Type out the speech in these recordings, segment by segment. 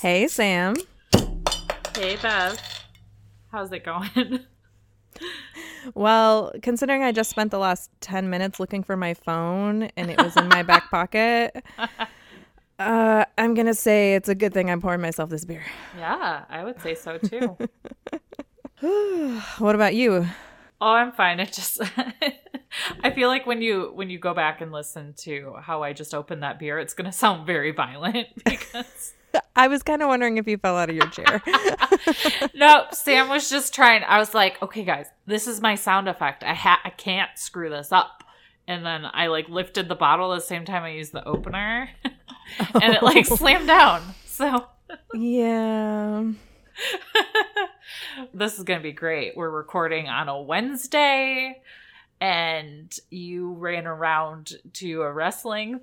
Hey, Sam. Hey, Bev. How's it going? Well, considering I just spent the last 10 minutes looking for my phone and it was in my back pocket, uh, I'm going to say it's a good thing I'm pouring myself this beer. yeah, I would say so too. What about you? Oh, I'm fine. It just I feel like when you when you go back and listen to how I just opened that beer, it's gonna sound very violent because I was kind of wondering if you fell out of your chair. no, Sam was just trying. I was like, okay, guys, this is my sound effect. I ha- I can't screw this up. And then I like lifted the bottle at the same time I used the opener, and it like oh. slammed down. So yeah. this is going to be great. We're recording on a Wednesday, and you ran around to a wrestling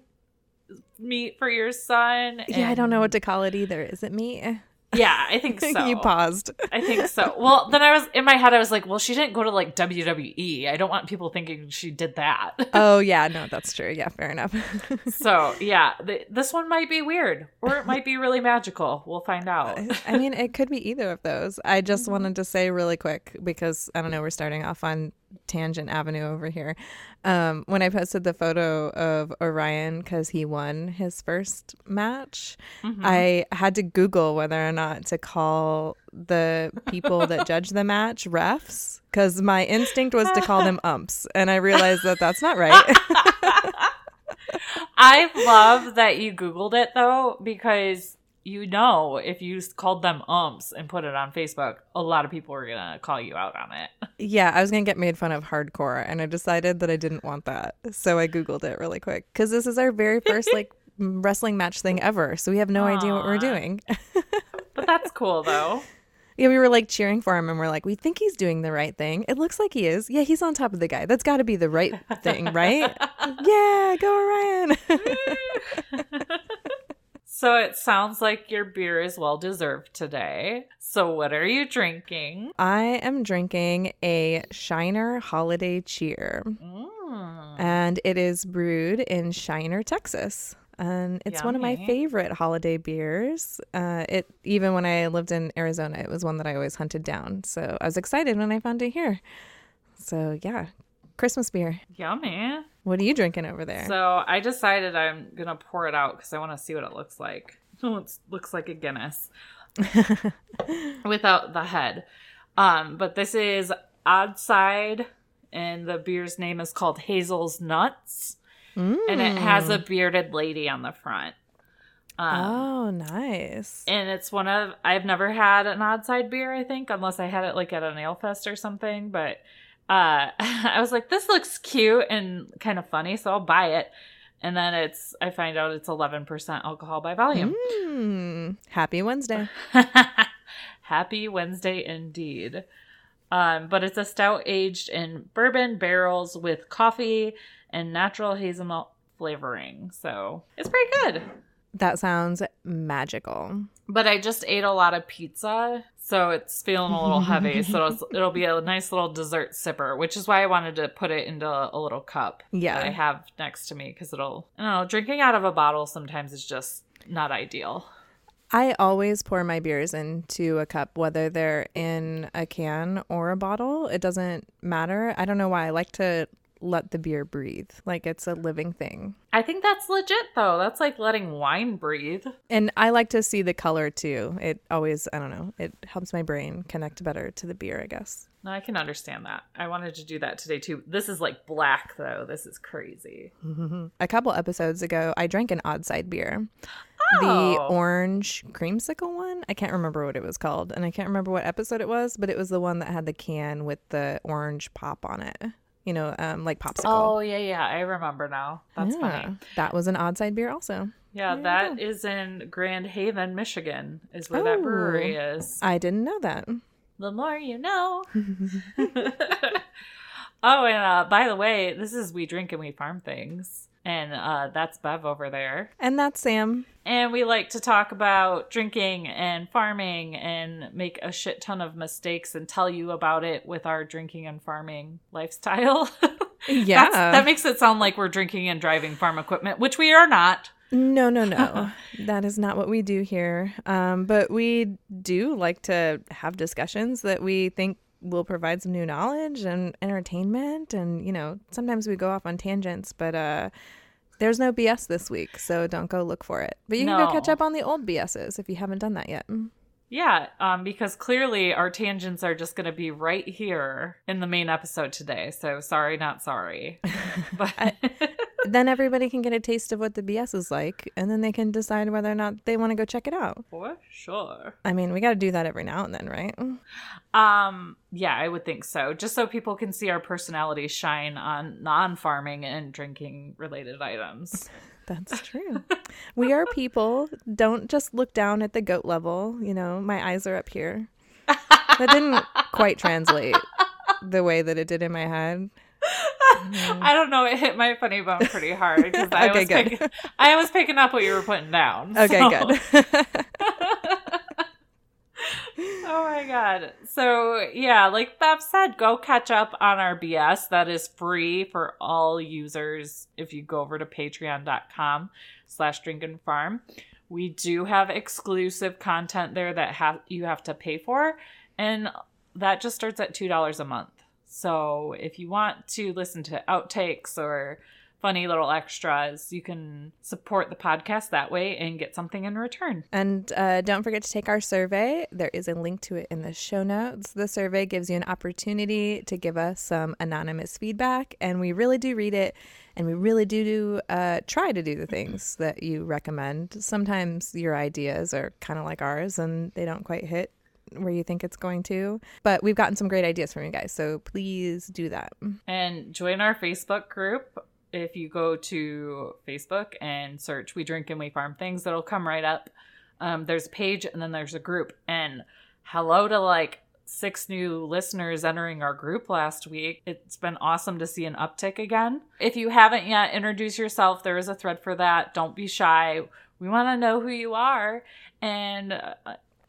meet for your son. Yeah, I don't know what to call it either. Is it meat? Yeah, I think so. you paused. I think so. Well, then I was in my head. I was like, well, she didn't go to like WWE. I don't want people thinking she did that. Oh, yeah, no, that's true. Yeah, fair enough. so yeah, th- this one might be weird, or it might be really magical. We'll find out. I mean, it could be either of those. I just mm-hmm. wanted to say really quick because I don't know, we're starting off on tangent avenue over here. Um, when I posted the photo of Orion because he won his first match, Mhm. I had to Google whether or not to call the people that judge the match refs because my instinct was to call them umps, and I realized that that's not right. I love that you Googled it though, because you know if you called them umps and put it on Facebook, a lot of people are gonna call you out on it. Yeah, I was gonna get made fun of hardcore, and I decided that I didn't want that, so I googled it really quick because this is our very first like wrestling match thing ever, so we have no idea what we're doing. But that's cool though. yeah, we were like cheering for him, and we're like, we think he's doing the right thing. It looks like he is. Yeah, he's on top of the guy. That's got to be the right thing, right? yeah, go Orion. So it sounds like your beer is well deserved today. So what are you drinking? I am drinking a Shiner Holiday Cheer, Mm. and it is brewed in Shiner, Texas. And it's one of my favorite holiday beers. Uh, it even when I lived in Arizona, it was one that I always hunted down. So I was excited when I found it here. So yeah, Christmas beer. Yummy. What are you drinking over there? So I decided I'm gonna pour it out because I want to see what it looks like. it looks like a Guinness without the head. Um, but this is Odd Side, and the beer's name is called Hazel's Nuts, and it has a bearded lady on the front. Um, oh, nice. and it's one of I've never had an odd side beer, I think, unless I had it like at an ale fest or something. But uh I was like, this looks cute and kind of funny, so I'll buy it. And then it's I find out it's eleven percent alcohol by volume. Mm, happy Wednesday. Happy Wednesday indeed. Um, but it's a stout aged in bourbon barrels with coffee and natural hazelnut flavoring. So it's pretty good. That sounds magical. But I just ate a lot of pizza, so it's feeling a little heavy. So it's, it'll be a nice little dessert sipper, which is why I wanted to put it into a little cup Yeah. that I have next to me because it'll. I don't know. Drinking out of a bottle sometimes is just not ideal. I always pour my beers into a cup, whether they're in a can or a bottle. It doesn't matter. I don't know why. I like to let the beer breathe, like it's a living thing. I think that's legit though. That's like letting wine breathe. And I like to see the color too. It always, I don't know, it helps my brain connect better to the beer, I guess. No, I can understand that. I wanted to do that today too. This is like black though. This is crazy. A couple episodes ago, I drank an odd side beer. Oh. The orange creamsicle one. I can't remember what it was called. And I can't remember what episode it was, but it was the one that had the can with the orange pop on it. You know, um, like popsicle. Oh yeah, yeah. I remember now. That's Yeah. funny. That was an odd side beer also. Yeah, There that is in Grand Haven, Michigan, is where that brewery Oh. is. I didn't know that. The more you know. oh, and uh, by the way, this is We Drink and We Farm Things. And uh, that's Bev over there. And that's Sam. And we like to talk about drinking and farming and make a shit ton of mistakes and tell you about it with our drinking and farming lifestyle. Yeah. That's, that makes it sound like we're drinking and driving farm equipment, which we are not. No, no, no. that is not what we do here. Um, but we do like to have discussions that we think will provide some new knowledge and entertainment. And, you know, sometimes we go off on tangents, but uh, there's no BS this week. So don't go look for it. But you can go catch up on the old BSs if you haven't done that yet. Yeah, um, because clearly our tangents are just going to be right here in the main episode today. So sorry, not sorry. But then everybody can get a taste of what the BS is like, and then they can decide whether or not they want to go check it out. for sure. I mean, we got to do that every now and then, right? Um, yeah, I would think so. Just so people can see our personalities shine on non-farming and drinking related items. That's true. we are people. Don't just look down at the goat level. You know, my eyes are up here. That didn't quite translate the way that it did in my head. I don't know. It hit my funny bone pretty hard because I Okay, was picking, I was picking up what you were putting down. Okay, so- good. oh my god. So yeah, like Bev said, go catch up on our BS. That is free for all users if you go over to patreon.com slash drink and farm. We do have exclusive content there that ha- you have to pay for, and that just starts at two dollars a month. So if you want to listen to outtakes or funny little extras, you can support the podcast that way and get something in return. And uh, don't forget to take our survey. There is a link to it in the show notes. The survey gives you an opportunity to give us some anonymous feedback, and we really do read it, and we really do do, uh, try to do the things that you recommend. Sometimes your ideas are kind of like ours, and they don't quite hit where you think it's going to. But we've gotten some great ideas from you guys, so please do that. and join our Facebook group. If you go to Facebook and search We Drink and We Farm Things, it'll come right up. Um, there's a page and then there's a group. And hello to like six new listeners entering our group last week. It's been awesome to see an uptick again. If you haven't yet, introduce yourself. There is a thread for that. Don't be shy. We want to know who you are and uh,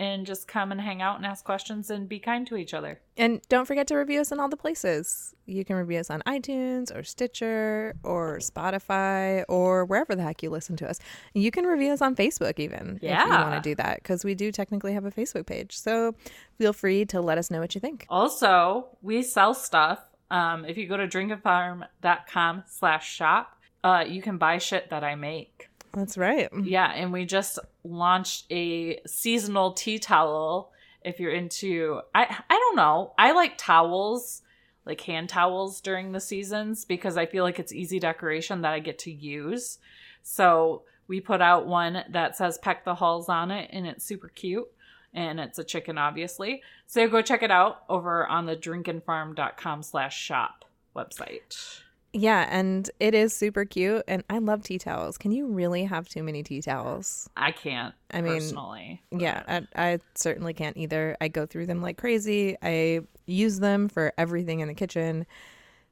and just come and hang out and ask questions and be kind to each other. And don't forget to review us in all the places. You can review us on iTunes or Stitcher or Spotify or wherever the heck you listen to us. You can review us on Facebook even if you want to do that because we do technically have a Facebook page. So feel free to let us know what you think. Also, we sell stuff. Um, if you go to drinkandfarm.com slash shop, uh, you can buy shit that I make. That's right. Yeah, and we just launched a seasonal tea towel. If you're into, I I don't know, I like towels, like hand towels during the seasons because I feel like it's easy decoration that I get to use. So we put out one that says "Peck the Halls" on it, and it's super cute, and it's a chicken, obviously. So go check it out over on the drinkandfarm.com/shop website. Yeah, and it is super cute. And I love tea towels. Can you really have too many tea towels? I can't. I mean, personally, Yeah, I, I certainly can't either. I go through them like crazy. I use them for everything in the kitchen.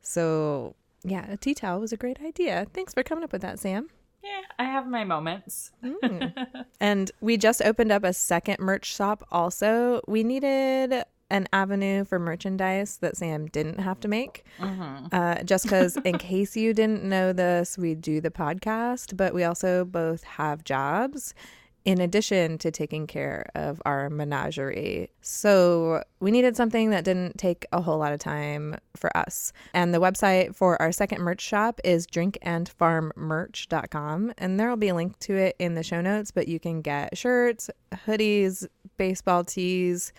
So, yeah, a tea towel was a great idea. Thanks for coming up with that, Sam. yeah, I have my moments. Mm. and we just opened up a second merch shop also. We needed an avenue for merchandise that Sam didn't have to make. Mhm. Uh, just because, in case you didn't know this, we do the podcast, but we also both have jobs in addition to taking care of our menagerie. So we needed something that didn't take a whole lot of time for us. And the website for our second merch shop is drinkandfarmmerch.com. And there will be a link to it in the show notes, but you can get shirts, hoodies, baseball tees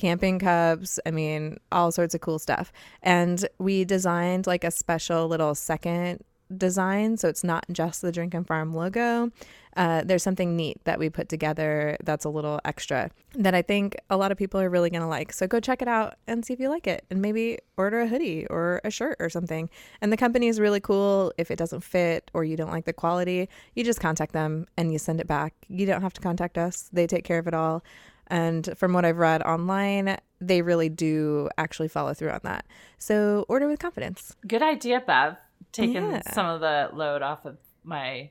camping cups i mean all sorts of cool stuff. And we designed like a special little second design so it's not just the drink and farm logo. Uh, there's something neat that we put together that's a little extra that i think a lot of people are really going to like. So go check it out and see if you like it and maybe order a hoodie or a shirt or something. And the company is really cool. If it doesn't fit or you don't like the quality you just contact them and you send it back. You don't have to contact us. They take care of it all and from what I've read online, they really do actually follow through on that. So order with confidence. Good idea, Bev. Taking Yeah. some of the load off of my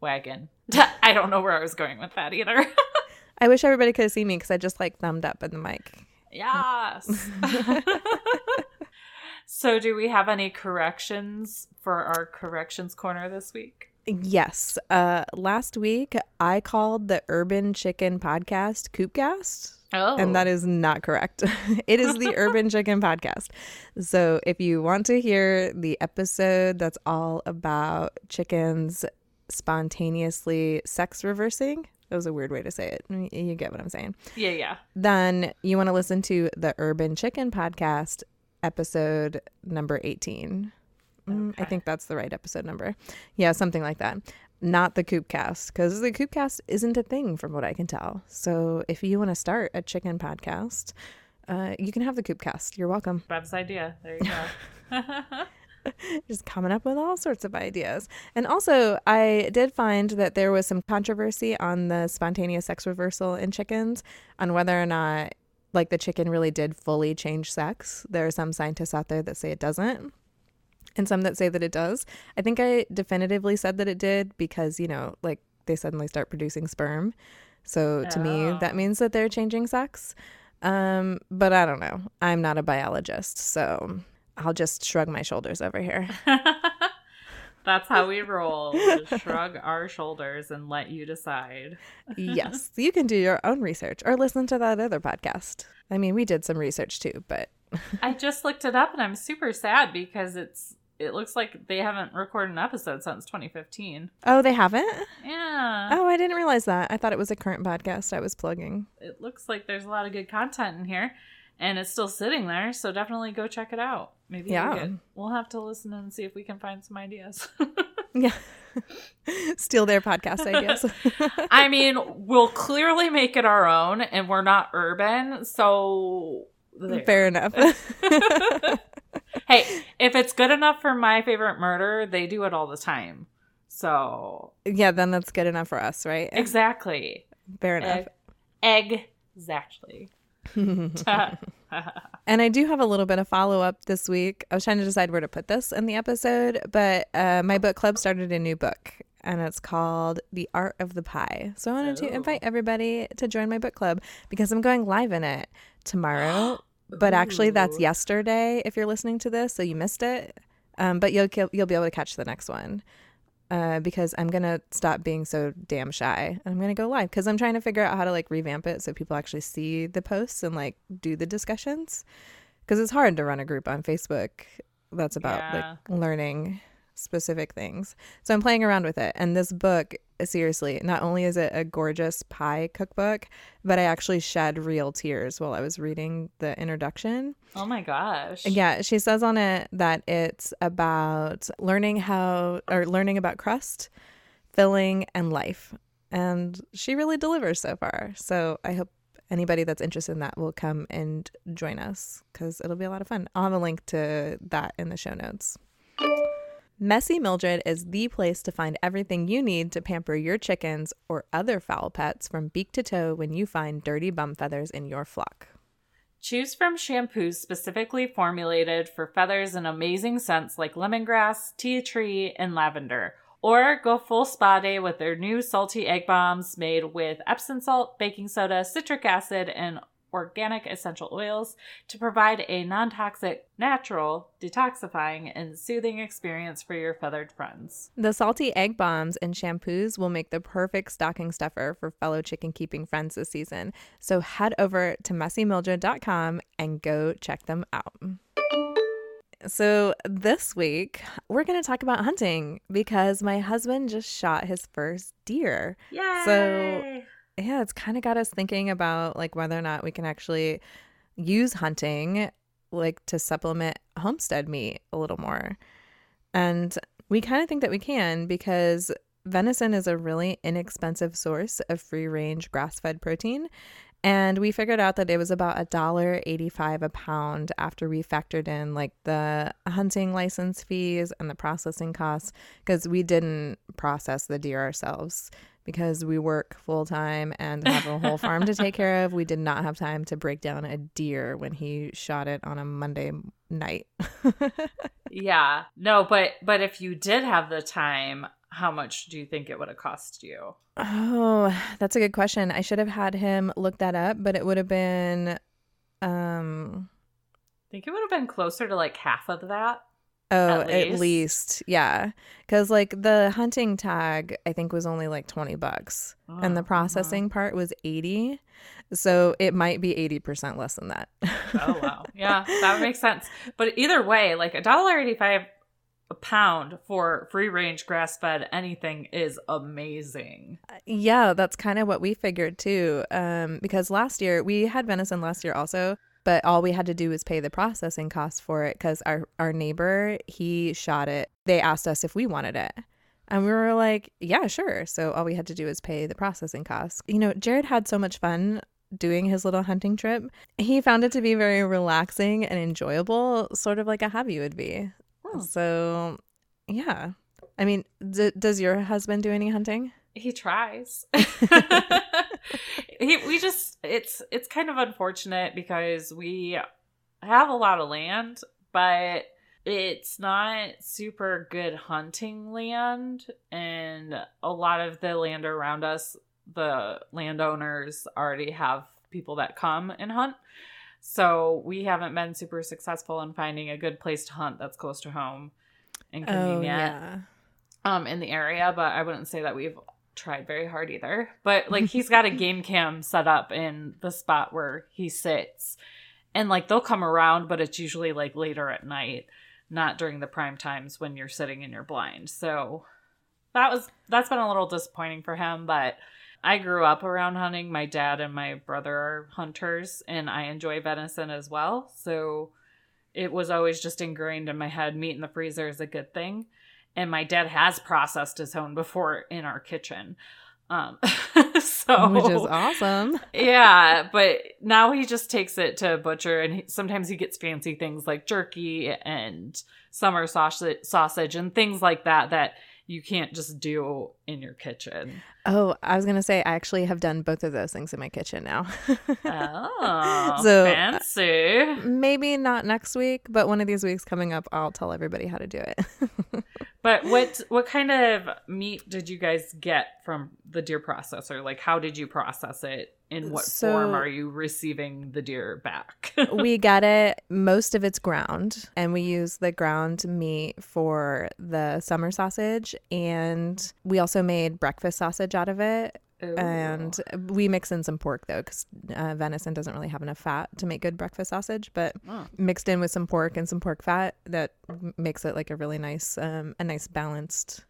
wagon. I don't know where I was going with that either. I wish everybody could have seen me because I just like thumbed up in the mic. yes. so, do we have any corrections for our corrections corner this week? Yes. Uh, last week I called the Urban Chicken Podcast Coopcast. Oh. And that is not correct. it is the Urban Chicken Podcast. So if you want to hear the episode that's all about chickens spontaneously sex reversing, that was a weird way to say it. You get what I'm saying. Yeah, yeah. Then you want to listen to the Urban Chicken Podcast episode number 18. Mm, I think that's the right episode number. Yeah, something like that. Not the Coopcast, because the Coopcast isn't a thing from what I can tell. So if you want to start a chicken podcast, uh, you can have the Coopcast. You're welcome. Bob's idea. There you go. Just coming up with all sorts of ideas. And also, I did find that there was some controversy on the spontaneous sex reversal in chickens on whether or not, like, the chicken really did fully change sex. There are some scientists out there that say it doesn't, and some that say that it does. I think I definitively said that it did because, you know, like, they suddenly start producing sperm. So to me, Oh. that means that they're changing sex. Um, but I don't know. I'm not a biologist, so I'll just shrug my shoulders over here. That's how we roll. Just shrug our shoulders and let you decide. yes, you can do your own research or listen to that other podcast. I mean, we did some research too, but I just looked it up and I'm super sad because it's it looks like they haven't recorded an episode since 2015. oh, they haven't. Yeah. Oh, I didn't realize that. I thought it was a current podcast I was plugging. It looks like there's a lot of good content in here and it's still sitting there, so definitely go check it out. Maybe Yeah. we could- we'll have to listen and see if we can find some ideas. Yeah, steal their podcast ideas. I mean, we'll clearly make it our own and we're not urban, so there. Fair enough. Hey, if it's good enough for my favorite murder, they do it all the time. So yeah, then that's good enough for us, right? exactly, Fair enough. egg, exactly. And I do have a little bit of follow up this week. I was trying to decide where to put this in the episode, but uh, my book club started a new book and it's called The Art of the Pie. So I wanted to Oh. invite everybody to join my book club because I'm going live in it tomorrow. but actually, that's yesterday if you're listening to this, so you missed it. Um, but you'll you'll be able to catch the next one. Uh, because I'm gonna stop being so damn shy. And I'm gonna go live because I'm trying to figure out how to like revamp it so people actually see the posts and like do the discussions. Because it's hard to run a group on Facebook that's about Yeah. like learning specific things. So I'm playing around with it. And this book, seriously, not only is it a gorgeous pie cookbook, but I actually shed real tears while I was reading the introduction. Oh my gosh. Yeah, she says on it that it's about learning how or learning about crust, filling, and life. And she really delivers so far. So I hope anybody that's interested in that will come and join us because it'll be a lot of fun. I'll have a link to that in the show notes. Messy Mildred is the place to find everything you need to pamper your chickens or other fowl pets from beak to toe when you find dirty bum feathers in your flock. Choose from shampoos specifically formulated for feathers and amazing scents like lemongrass, tea tree, and lavender. Or go full spa day with their new salty egg bombs made with Epsom salt, baking soda, citric acid, and organic essential oils to provide a non toxic, natural, detoxifying, and soothing experience for your feathered friends. The salty egg bombs and shampoos will make the perfect stocking stuffer for fellow chicken keeping friends this season. So head over to messymildred.com and go check them out. So, this week we're going to talk about hunting because my husband just shot his first deer. Yay! So- Yeah, it's kind of got us thinking about like whether or not we can actually use hunting like to supplement homestead meat a little more. And we kind of think that we can because venison is a really inexpensive source of free range grass fed protein. And we figured out that it was about a dollar eighty-five a pound after we factored in like the hunting license fees and the processing costs because we didn't process the deer ourselves because we work full time and have a whole farm to take care of. We did not have time to break down a deer when he shot it on a Monday night. Yeah. No, but but if you did have the time, how much do you think it would have cost you? Oh, that's a good question. I should have had him look that up, but it would have been um I think it would have been closer to like half of that. Oh, At at least. least, yeah. Because like the hunting tag, I think was only like twenty bucks, and the Oh, uh-huh. processing part was eighty. So it might be eighty percent less than that. Oh wow. Yeah, that makes sense. But either way, like a dollar eighty five a pound for free range grass fed anything is amazing. Yeah, that's kind of what we figured too. Um, because last year we had venison last year also, but all we had to do was pay the processing costs for it because our our neighbor he shot it. They asked us if we wanted it. And we were like, yeah, sure. So all we had to do was pay the processing costs. You know, Jared had so much fun doing his little hunting trip. He found it to be very relaxing and enjoyable, sort of like a hobby would be. Hmm. So, yeah. I mean, d- does your husband do any hunting? He tries. he, we just it's it's kind of unfortunate because we have a lot of land, but it's not super good hunting land and a lot of the land around us the landowners already have people that come and hunt so we haven't been super successful in finding a good place to hunt that's close to home and convenient Oh, yeah. um in the area, but I wouldn't say that we've tried very hard either. But like he's got a game cam set up in the spot where he sits. And like they'll come around, but it's usually like later at night, not during the prime times when you're sitting in your blind. So that was that's been a little disappointing for him, but I grew up around hunting. My dad and my brother are hunters and I enjoy venison as well. So it was always just ingrained in my head meat in the freezer is a good thing and my dad has processed his own before in our kitchen um so Which is awesome. yeah but now he just takes it to a butcher and he, sometimes he gets fancy things like jerky and summer sausage sausage and things like that that you can't just do in your kitchen Oh, I was gonna say I actually have done both of those things in my kitchen now. oh So, uh, fancy Maybe not next week, but one of these weeks coming up, I'll tell everybody how to do it. But what what kind of meat did you guys get from the deer processor? Like how did you process it? In what So- form are you receiving the deer back? we get it most of it's ground, and we use the ground meat for the summer sausage, and we also made breakfast sausage out of it. And we mix in some pork though, because uh, venison doesn't really have enough fat to make good breakfast sausage. But Oh. mixed in with some pork and some pork fat, that makes it like a really nice, um, a nice balanced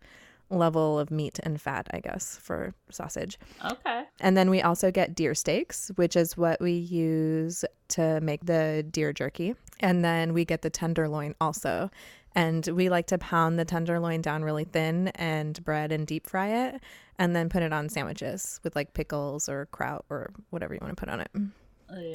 level of meat and fat, I guess, for sausage. okay. And then we also get deer steaks, which is what we use to make the deer jerky. And then we get the tenderloin also. And we like to pound the tenderloin down really thin and bread and deep fry it and then put it on sandwiches with like pickles or kraut or whatever you want to put on it.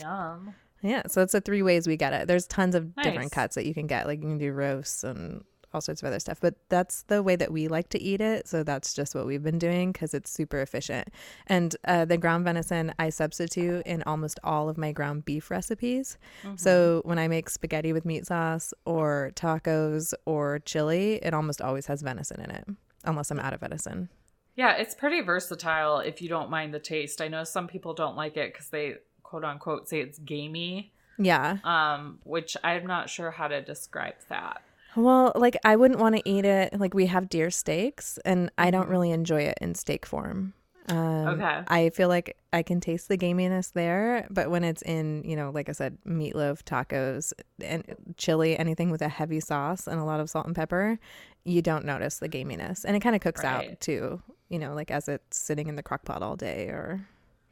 Yum. Yeah, so it's the three ways we get it. There's tons of Nice. different cuts that you can get. Like you can do roasts and all sorts of other stuff, but that's the way that we like to eat it. So that's just what we've been doing because it's super efficient. And uh, the ground venison I substitute in almost all of my ground beef recipes. So when I make spaghetti with meat sauce or tacos or chili, it almost always has venison in it, unless I'm out of venison. Yeah, it's pretty versatile if you don't mind the taste. I know some people don't like it because they quote unquote say it's gamey, Yeah. um, which I'm not sure how to describe that. Well, like I wouldn't want to eat it. Like we have deer steaks, and I don't Mhm. really enjoy it in steak form. Um, Okay. I feel like I can taste the gaminess there, but when it's in, you know, like I said, meatloaf, tacos, and chili, anything with a heavy sauce and a lot of salt and pepper, you don't notice the gaminess, and it kind of cooks Right. out too. You know, like as it's sitting in the crock pot all day, or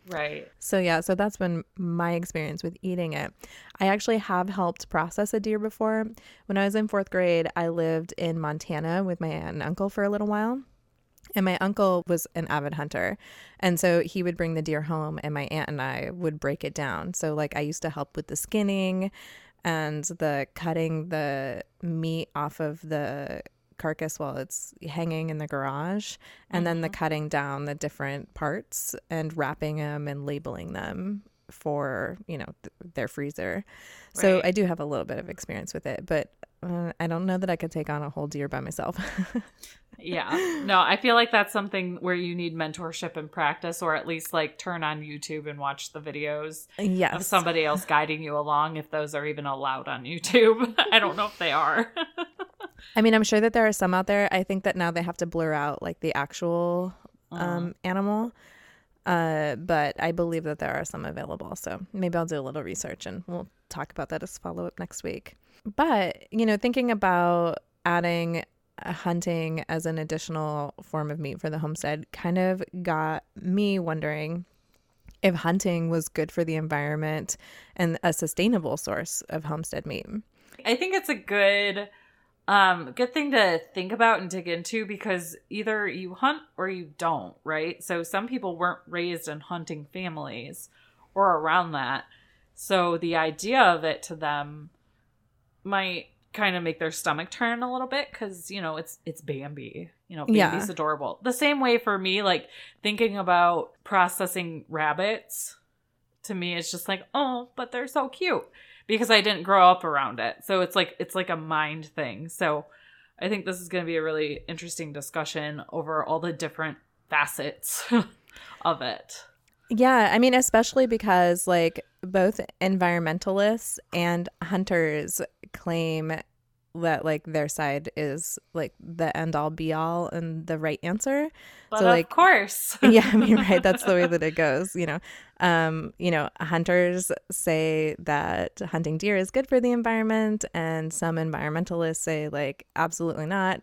Right. so yeah, so that's been my experience with eating it. I actually have helped process a deer before. When I was in fourth grade, I lived in Montana with my aunt and uncle for a little while. And my uncle was an avid hunter. And so he would bring the deer home and my aunt and I would break it down. So like I used to help with the skinning and the cutting the meat off of the carcass while it's hanging in the garage and then the cutting down the different parts and wrapping them and labeling them for you know th- their freezer so i do have a little bit of experience with it but uh, i don't know that i could take on a whole deer by myself Yeah. No, I feel like that's something where you need mentorship and practice, or at least like turn on YouTube and watch the videos yes of somebody else guiding you along, if those are even allowed on YouTube. I don't know if they are. I mean, I'm sure that there are some out there. I think that now they have to blur out like the actual um, animal. Uh, but I believe that there are some available. So maybe I'll do a little research and we'll talk about that as follow up next week. But, you know, thinking about adding uh, hunting as an additional form of meat for the homestead kind of got me wondering if hunting was good for the environment and a sustainable source of homestead meat. I think it's a good um good thing to think about and dig into because either you hunt or you don't, right? So some people weren't raised in hunting families or around that. So the idea of it to them might kind of make their stomach turn a little bit because you know it's it's Bambi. You know, Bambi's Yeah. adorable. The same way for me, like thinking about processing rabbits, to me it's just like, oh, but they're so cute because I didn't grow up around it. So it's like it's like a mind thing. So I think this is going to be a really interesting discussion over all the different facets of it. Yeah, I mean, especially because like both environmentalists and hunters claim that like their side is like the end all be all and the right answer. But So, of like- course. yeah, I mean, right. That's the way that it goes. You know, um, you know, hunters say that hunting deer is good for the environment, and some environmentalists say like absolutely not.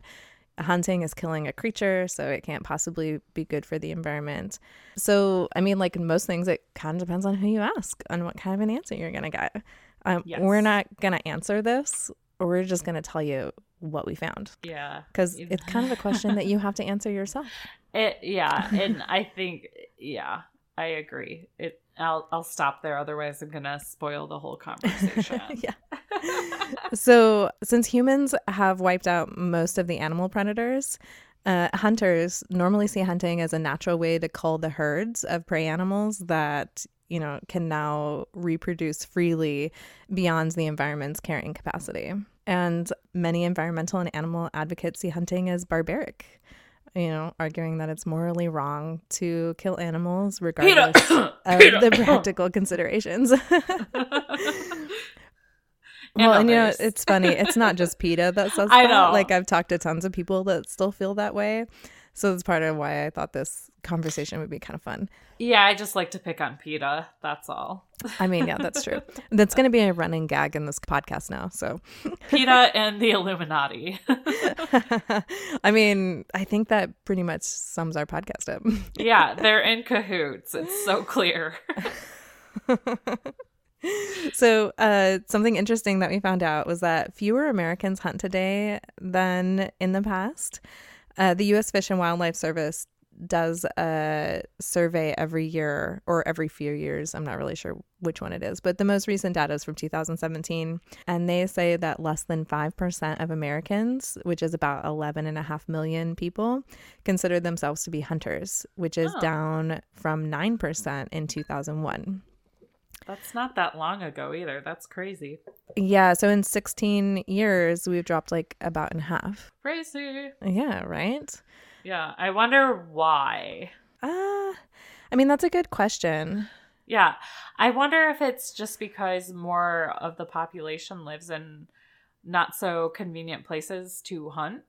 Hunting is killing a creature, so it can't possibly be good for the environment. So, I mean, like most things, it kind of depends on who you ask and what kind of an answer you're gonna get. Um, Yes. We're not gonna answer this. We're just gonna tell you what we found yeah. because it's kind of a question that you have to answer yourself. It yeah, and I think yeah, I agree. It I'll I'll stop there otherwise I'm going to spoil the whole conversation. yeah. So, since humans have wiped out most of the animal predators, uh, hunters normally see hunting as a natural way to cull the herds of prey animals that you know can now reproduce freely beyond the environment's carrying capacity. And many environmental and animal advocates see hunting as barbaric. You know, arguing that it's morally wrong to kill animals regardless of the practical considerations. And well, and you know, it's funny. It's not just PETA that says I that. know. Like I've talked to tons of people that still feel that way. So it's part of why I thought this conversation would be kind of fun. yeah, I just like to pick on PETA, that's all. I mean, yeah, that's true. That's going to be a running gag in this podcast now. So, PETA and the Illuminati. I mean, I think that pretty much sums our podcast up. yeah, they're in cahoots. It's so clear. so, uh, something interesting that we found out was that fewer Americans hunt today than in the past. Uh, the U.S. Fish and Wildlife Service does a survey every year or every few years. I'm not really sure which one it is, but the most recent data is from 2017. And they say that less than 5% of Americans, which is about 11.5 million people, consider themselves to be hunters, which is Oh. down from 9% in 2001. That's not that long ago either. That's crazy. Yeah, so in 16 years, we've dropped like about in half. Crazy. Yeah, right? Yeah, I wonder why. Uh, I mean, that's a good question. Yeah, I wonder if it's just because more of the population lives in not so convenient places to hunt.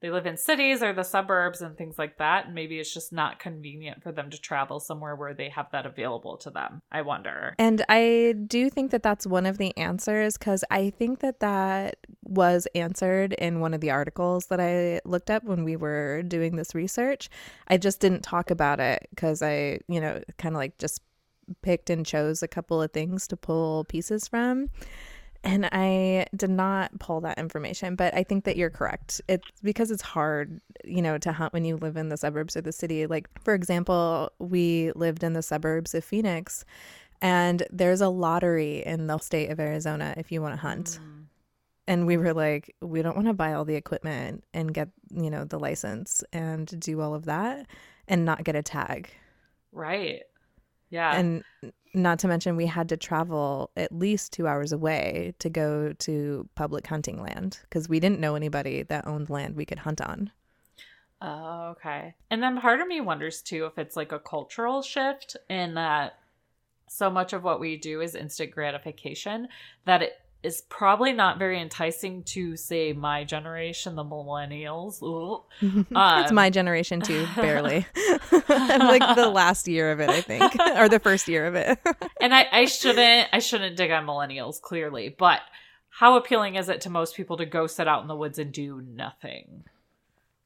They live in cities or the suburbs and things like that, and maybe it's just not convenient for them to travel somewhere where they have that available to them. I wonder. And I do think that that's one of the answers because I think that that was answered in one of the articles that I looked up when we were doing this research. I just didn't talk about it because I, you know, kind of like just picked and chose a couple of things to pull pieces from. And I did not pull that information, but I think that you're correct. It's because it's hard, you know, to hunt when you live in the suburbs or the city. Like, for example, we lived in the suburbs of Phoenix, and there's a lottery in the state of Arizona if you want to hunt. Mm. And we were like, we don't want to buy all the equipment and get, you know, the license and do all of that and not get a tag. Right. Yeah. And not to mention, we had to travel at least two hours away to go to public hunting land because we didn't know anybody that owned land we could hunt on. Oh, okay. And then part of me wonders too if it's like a cultural shift in that so much of what we do is instant gratification that it is probably not very enticing to say my generation, the millennials. Um, it's my generation too, barely. I'm like the last year of it, I think, or the first year of it. and I, I shouldn't, I shouldn't dig on millennials clearly, but how appealing is it to most people to go sit out in the woods and do nothing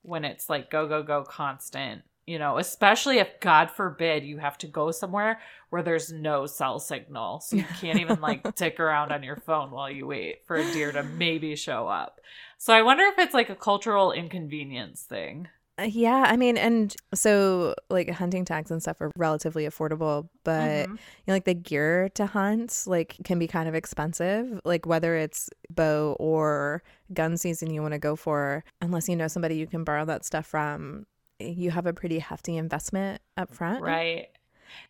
when it's like go go go constant you know, especially if God forbid you have to go somewhere where there's no cell signal. So you can't even like tick around on your phone while you wait for a deer to maybe show up. So I wonder if it's like a cultural inconvenience thing. Uh, yeah, I mean, and so like hunting tags and stuff are relatively affordable, but mm-hmm. you know, like the gear to hunt like can be kind of expensive. Like whether it's bow or gun season you want to go for, unless you know somebody you can borrow that stuff from, you have a pretty hefty investment up front. Right.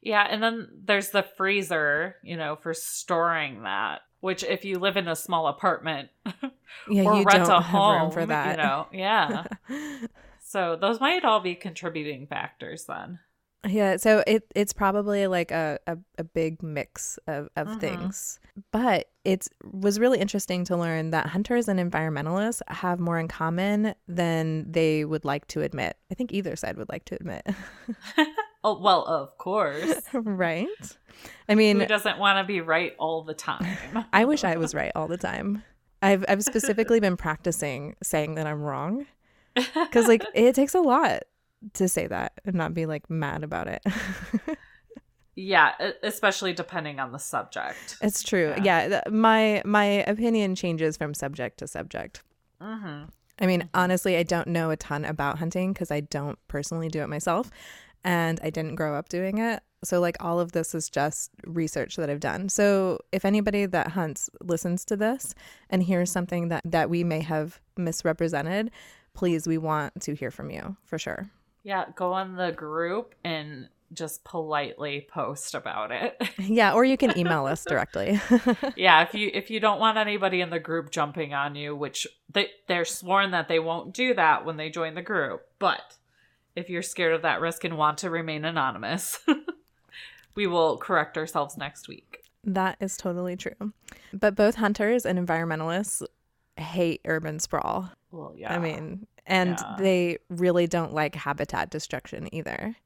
Yeah, and then there's the freezer, you know, for storing that. Which, if you live in a small apartment yeah, or rent a home for that, you know, yeah. so those might all be contributing factors then. Yeah, so it it's probably like a, a, a big mix of, of mm-hmm. things. But it was really interesting to learn that hunters and environmentalists have more in common than they would like to admit. I think either side would like to admit. oh, well, of course. right? I mean, who doesn't want to be right all the time? I wish I was right all the time. I've I've specifically been practicing saying that I'm wrong. Cuz like it takes a lot to say that and not be like mad about it. yeah, especially depending on the subject. It's true. Yeah, yeah my my opinion changes from subject to subject. Mm-hmm. I mean, mm-hmm. honestly, I don't know a ton about hunting because I don't personally do it myself, and I didn't grow up doing it. So, like, all of this is just research that I've done. So, if anybody that hunts listens to this and hears something that that we may have misrepresented, please, we want to hear from you for sure. Yeah, go on the group and just politely post about it. yeah, or you can email us directly. yeah, if you if you don't want anybody in the group jumping on you, which they they're sworn that they won't do that when they join the group, but if you're scared of that risk and want to remain anonymous, we will correct ourselves next week. That is totally true. But both hunters and environmentalists hate urban sprawl. Well, yeah. I mean, and yeah. they really don't like habitat destruction either.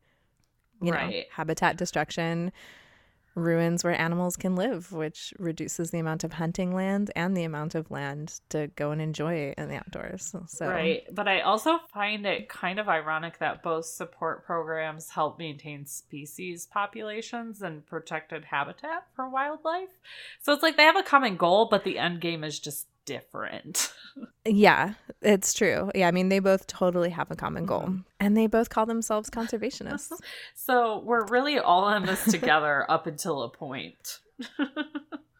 You right. know, habitat destruction ruins where animals can live, which reduces the amount of hunting land and the amount of land to go and enjoy in the outdoors. So Right. But I also find it kind of ironic that both support programs help maintain species populations and protected habitat for wildlife. So it's like they have a common goal, but the end game is just different. yeah, it's true. Yeah, I mean, they both totally have a common goal mm-hmm. and they both call themselves conservationists. so we're really all in this together up until a point.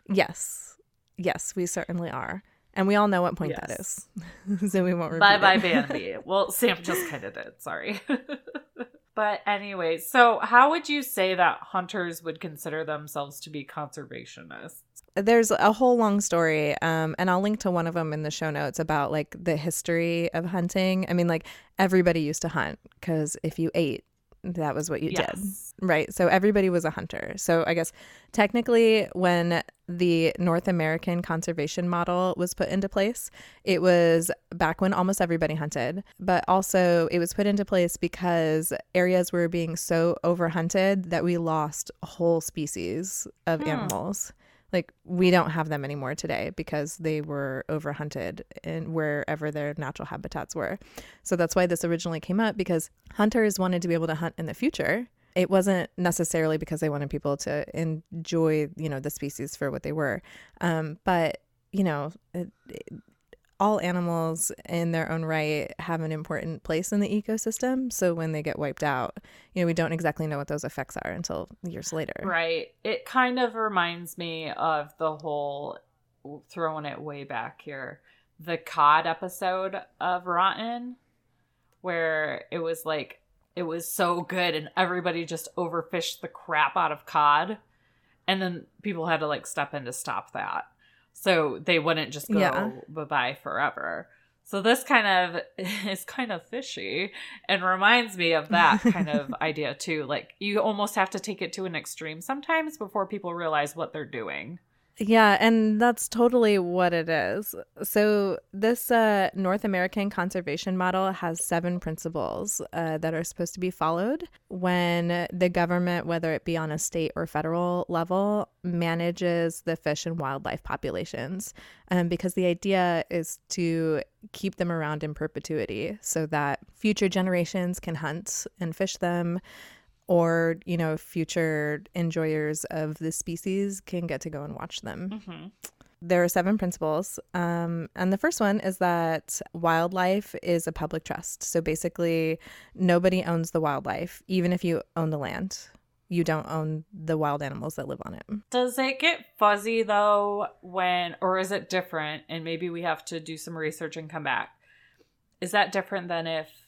yes. Yes, we certainly are. And we all know what point yes. that is. so we won't Bye bye, Bambi. well, Sam just kind of did. Sorry. but anyway, so how would you say that hunters would consider themselves to be conservationists? There's a whole long story um, and i'll link to one of them in the show notes about like the history of hunting. I mean like everybody used to hunt because if you ate that was what you yes. did right? So everybody was a hunter. So i guess technically when the north american conservation model was put into place it was back when almost everybody hunted. But also it was put into place because areas were being so overhunted that we lost whole species of hmm. animals like we don't have them anymore today because they were overhunted in wherever their natural habitats were. So that's why this originally came up because hunters wanted to be able to hunt in the future. It wasn't necessarily because they wanted people to enjoy, you know, the species for what they were. Um, but you know, it, all animals in their own right have an important place in the ecosystem. So when they get wiped out, you know, we don't exactly know what those effects are until years later. Right. It kind of reminds me of the whole throwing it way back here, the cod episode of Rotten, where it was like, it was so good and everybody just overfished the crap out of cod. And then people had to like step in to stop that so they wouldn't just go yeah. bye bye forever. So this kind of is kind of fishy and reminds me of that kind of idea too. Like you almost have to take it to an extreme sometimes before people realize what they're doing. Yeah, and that's totally what it is. So, this uh, North American conservation model has seven principles uh, that are supposed to be followed when the government, whether it be on a state or federal level, manages the fish and wildlife populations. Um, because the idea is to keep them around in perpetuity so that future generations can hunt and fish them or you know future enjoyers of the species can get to go and watch them Mm-hmm. there are seven principles um, and the first one is that wildlife is a public trust so basically nobody owns the wildlife even if you own the land you don't own the wild animals that live on it Does it get fuzzy though when, or is it different? And maybe we have to do some research and come back. Is that different than if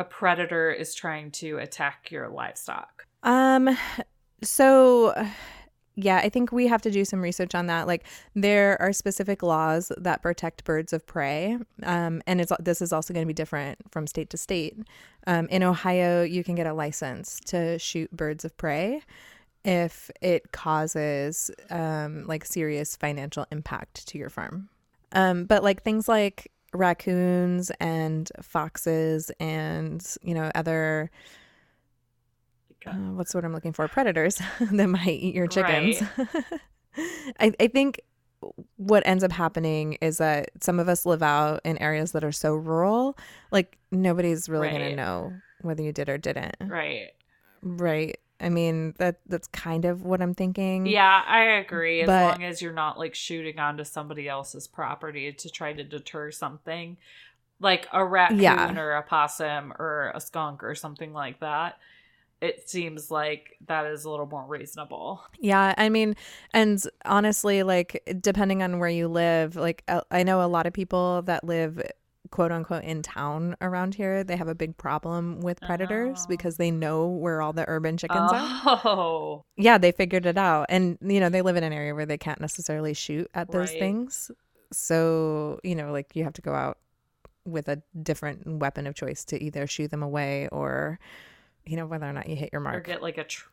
a predator is trying to attack your livestock? Um, so yeah, I think we have to do some research on that. Like there are specific laws that protect birds of prey. Um, and it's this is also going to be different from state to state. Um, in Ohio, you can get a license to shoot birds of prey if it causes um, like serious financial impact to your farm. Um, but like things like raccoons and foxes and you know other uh, what's what I'm looking for? Predators that might eat your chickens. I, I think what ends up happening is that some of us live out in areas that are so rural, like nobody's really gonna know whether you did or didn't. Right. Right. I mean, that that's kind of what I'm thinking. Yeah, I agree. As But- long as you're not like shooting onto somebody else's property to try to deter something, like a raccoon Yeah. or a possum or a skunk or something like that, it seems like that is a little more reasonable. Yeah, I mean, and honestly, like depending on where you live, like uh, I know a lot of people that live quote unquote in town around here, they have a big problem with predators Oh. because they know where all the urban chickens are. Oh, Yeah, they figured it out. And you know, they live in an area where they can't necessarily shoot at those Right. things. So, you know, like you have to go out with a different weapon of choice to either shoo them away or you know whether or not you hit your mark. or get like a tr-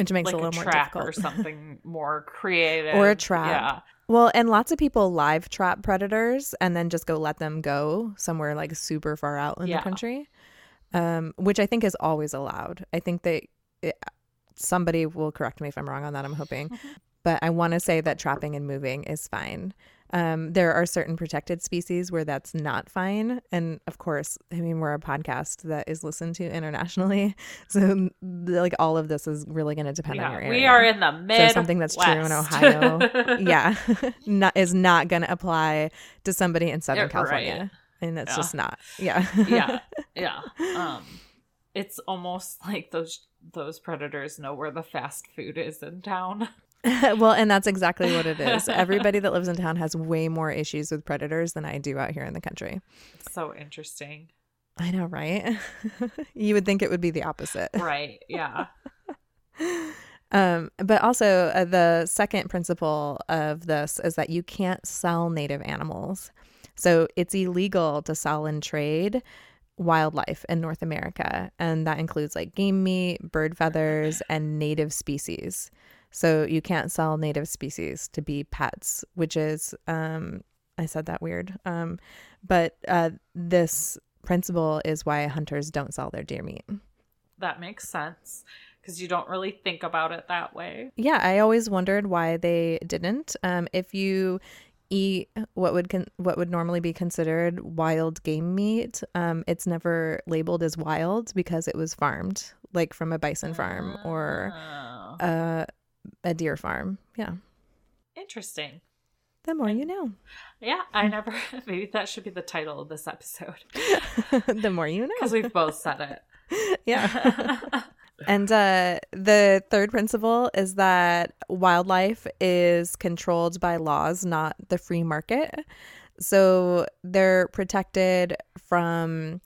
which makes like it a a, little more trap difficult. or something more creative Or a trap. Yeah, Well, and lots of people live trap predators and then just go let them go somewhere like super far out in Yeah. the country, um, which I think is always allowed. I think that it, somebody will correct me if I'm wrong on that. I'm hoping, but I want to say that trapping and moving is fine. Um, there are certain protected species where that's not fine, and of course, I mean we're a podcast that is listened to internationally, so like all of this is really going to depend on your area. We are in the so something that's true in Ohio, yeah, not, is not going to apply to somebody in Southern Yeah, California, and that's Yeah. just not. Yeah, yeah yeah. Um it's almost like those those predators know where the fast food is in town well, and that's exactly what it is. Everybody that lives in town has way more issues with predators than I do out here in the country. it's so interesting I know, right? you would think it would be the opposite. right yeah Um, but also, uh, the second principle of this is that you can't sell native animals. So it's illegal to sell and trade wildlife in North America. And that includes like game meat, bird feathers, and native species. So you can't sell native species to be pets, which is, um, I said that weird. Um, but uh, this principle is why hunters don't sell their deer meat. that makes sense because you don't really think about it that way Yeah, I always wondered why they didn't. Um, if you eat what would con- what would normally be considered wild game meat, um, it's never labeled as wild because it was farmed, like from a bison farm or Oh, a, deer farm. Yeah, interesting the more you know. yeah i never maybe that should be the title of this episode the more you know. because we've both said it Yeah. And uh, the third principle is that wildlife is controlled by laws, not the free market. So they're protected from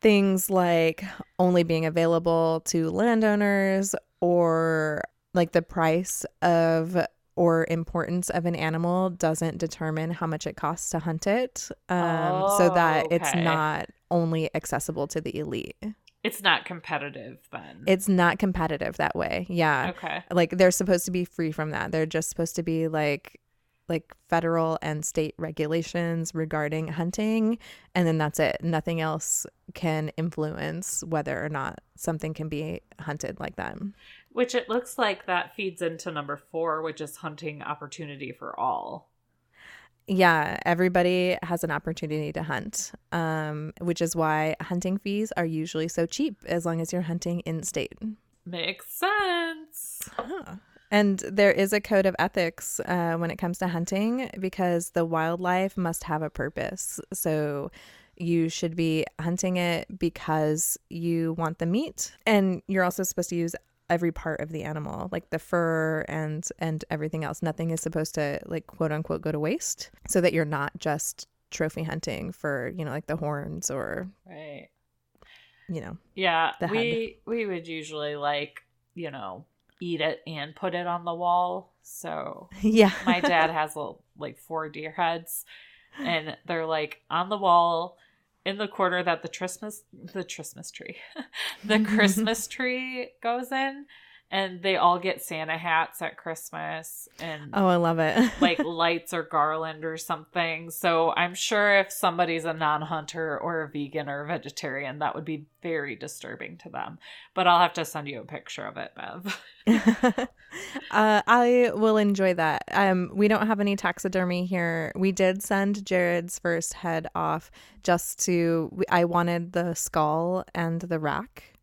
things like only being available to landowners or like the price of or importance of an animal doesn't determine how much it costs to hunt it um, so that it's not only accessible to the elite. it's not competitive then It's not competitive that way. Yeah. okay Like they're supposed to be free from that. They're just supposed to be like like federal and state regulations regarding hunting and then that's it nothing else can influence whether or not something can be hunted like that Which it looks like that feeds into number four, which is hunting opportunity for all. yeah everybody has an opportunity to hunt um, which is why hunting fees are usually so cheap as long as you're hunting in state Makes sense. And there is a code of ethics uh, when it comes to hunting because the wildlife must have a purpose. So you should be hunting it because you want the meat, and you're also supposed to use every part of the animal, like the fur and and everything else. Nothing is supposed to like quote unquote go to waste, so that you're not just trophy hunting for you know like the horns or Right. you know Yeah, we we would usually like, you know, eat it and put it on the wall. So yeah my dad has a, like four deer heads and they're like on the wall in the corner that the Christmas the Christmas tree. the Christmas tree goes in and they all get Santa hats at Christmas and oh I love it like lights or garland or something. So I'm sure if somebody's a non-hunter or a vegan or a vegetarian, that would be very disturbing to them. But I'll have to send you a picture of it, Bev. uh, I will enjoy that. Um, we don't have any taxidermy here. We did send Jared's first head off just to. I wanted the skull and the rack,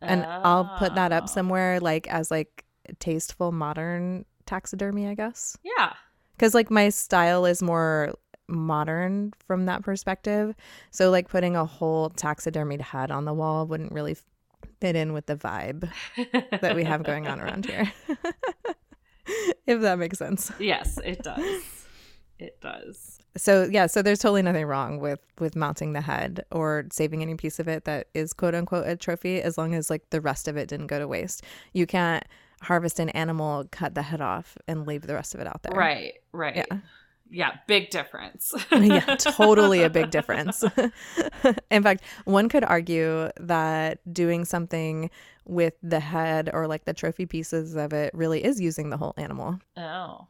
and I'll put that up ah. somewhere, like as like tasteful modern taxidermy, I guess. Yeah. Because like my style is more modern from that perspective. So like putting a whole taxidermied head on the wall wouldn't really fit in with the vibe that we have going on around here. if that makes sense. yes, it does. It does. So yeah, so there's totally nothing wrong with with mounting the head or saving any piece of it that is quote unquote a trophy as long as like the rest of it didn't go to waste. You can't harvest an animal, cut the head off and leave the rest of it out there. Right, right. Yeah. Yeah, big difference. yeah, totally a big difference. In fact, one could argue that doing something with the head or like the trophy pieces of it really is using the whole animal. Oh.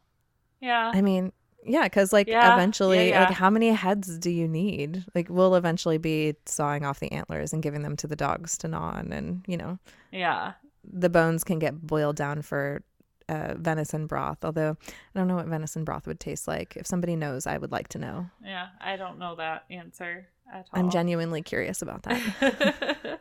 Yeah. I mean, yeah, because like Yeah, eventually, yeah, yeah. like how many heads do you need? Like we'll eventually be sawing off the antlers and giving them to the dogs to gnaw on, and you know Yeah. the bones can get boiled down for uh, venison broth. Although I don't know what venison broth would taste like. If somebody knows, I would like to know. Yeah. I don't know that answer at all. I'm genuinely curious about that.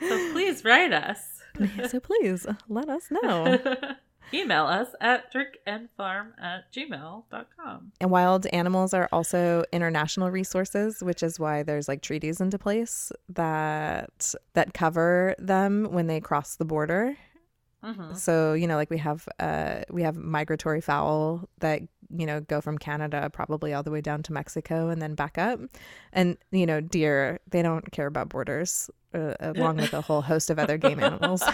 so please write us. so please let us know. Email us at drinkandfarm at gmail.com. And wild animals are also international resources, which is why there's like treaties into place that that cover them when they cross the border. Mm-hmm. So you know, like we have uh we have migratory fowl that you know go from Canada probably all the way down to Mexico and then back up, and you know deer they don't care about borders, uh, along with a whole host of other game animals.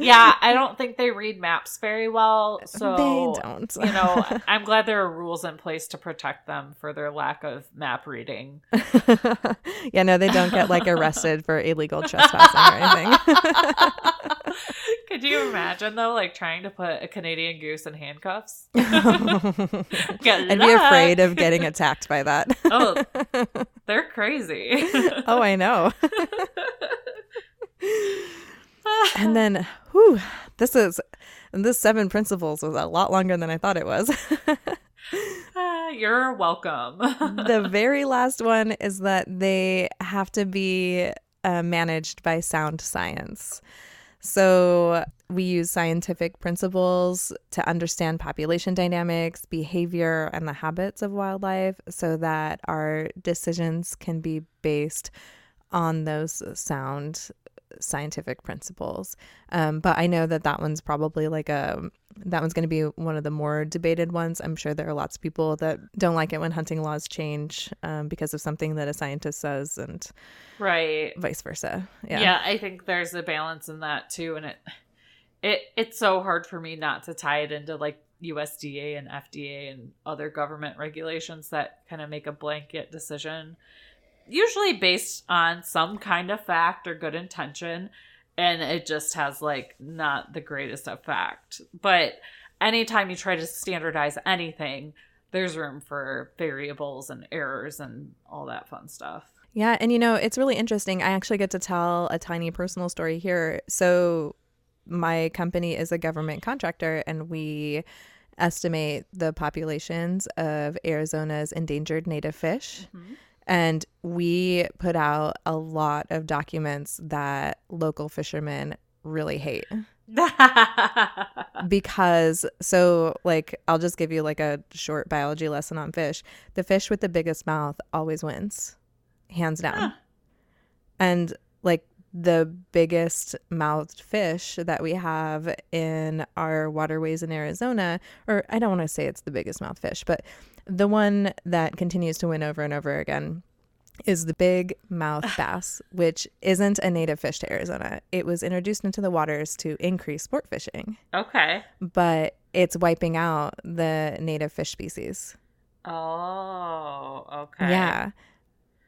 Yeah, I don't think they read maps very well. So they don't. you know, I'm glad there are rules in place to protect them for their lack of map reading. yeah, no, they don't get like arrested for illegal trespassing or anything. Could you imagine though, like trying to put a Canadian goose in handcuffs? I'd be afraid of getting attacked by that. Oh, they're crazy. oh, I know. and then, whew, this is this seven principles was a lot longer than I thought it was. Ah, You're welcome. the very last one is that they have to be uh, managed by sound science. So we use scientific principles to understand population dynamics, behavior, and the habits of wildlife so that our decisions can be based on those sound scientific principles. Um, but I know that that one's probably like a that one's going to be one of the more debated ones. I'm sure there are lots of people that don't like it when hunting laws change um, because of something that a scientist says, and right. vice versa. Yeah. Yeah. I think there's a balance in that too, and it it it's so hard for me not to tie it into like USDA and FDA and other government regulations that kind of make a blanket decision, usually based on some kind of fact or good intention, and it just has like not the greatest effect. But anytime you try to standardize anything, there's room for variables and errors and all that fun stuff. Yeah, and you know, it's really interesting. I actually get to tell a tiny personal story here. So, my company is a government contractor, and we estimate the populations of Arizona's endangered native fish. Mm-hmm. And we put out a lot of documents that local fishermen really hate. because so like I'll just give you like a short biology lesson on fish. The fish with the biggest mouth always wins, hands down. Huh. And like the biggest mouthed fish that we have in our waterways in Arizona, or I don't want to say it's the biggest mouth fish, but the one that continues to win over and over again is the big mouth bass, which isn't a native fish to Arizona. It was introduced into the waters to increase sport fishing. Okay. But it's wiping out the native fish species. Oh, okay. Yeah.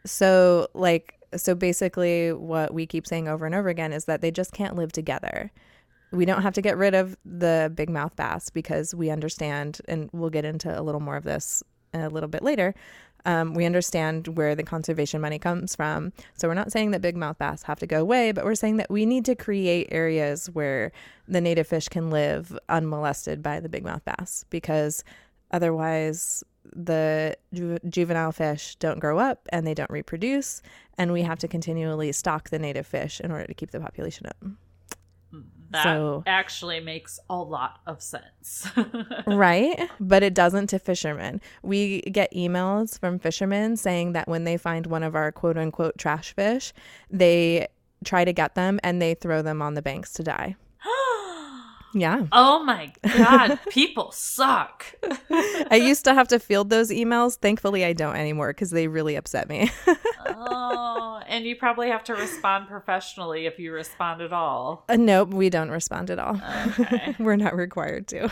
So, like, so basically, what we keep saying over and over again is that they just can't live together. We don't have to get rid of the big mouth bass because we understand, and we'll get into a little more of this a little bit later, um, we understand where the conservation money comes from. So we're not saying that big mouth bass have to go away, but we're saying that we need to create areas where the native fish can live unmolested by the big mouth bass because otherwise the ju- juvenile fish don't grow up and they don't reproduce and we have to continually stock the native fish in order to keep the population up. That so, actually makes a lot of sense. right? But it doesn't to fishermen. We get emails from fishermen saying that when they find one of our quote unquote trash fish, they try to get them and they throw them on the banks to die. Yeah. Oh my God. People suck. I used to have to field those emails. Thankfully, I don't anymore because they really upset me. oh, and you probably have to respond professionally if you respond at all. Uh, nope, we don't respond at all. Okay. We're not required to.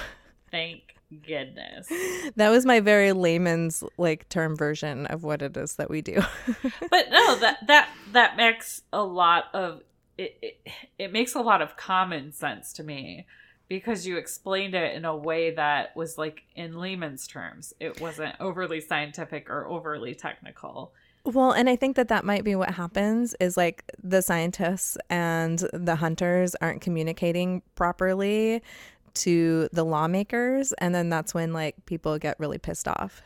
Thank goodness. That was my very layman's like term version of what it is that we do. but no, that that that makes a lot of it, it, it makes a lot of common sense to me because you explained it in a way that was like in layman's terms. It wasn't overly scientific or overly technical. Well, and I think that that might be what happens is like the scientists and the hunters aren't communicating properly to the lawmakers and then that's when like people get really pissed off.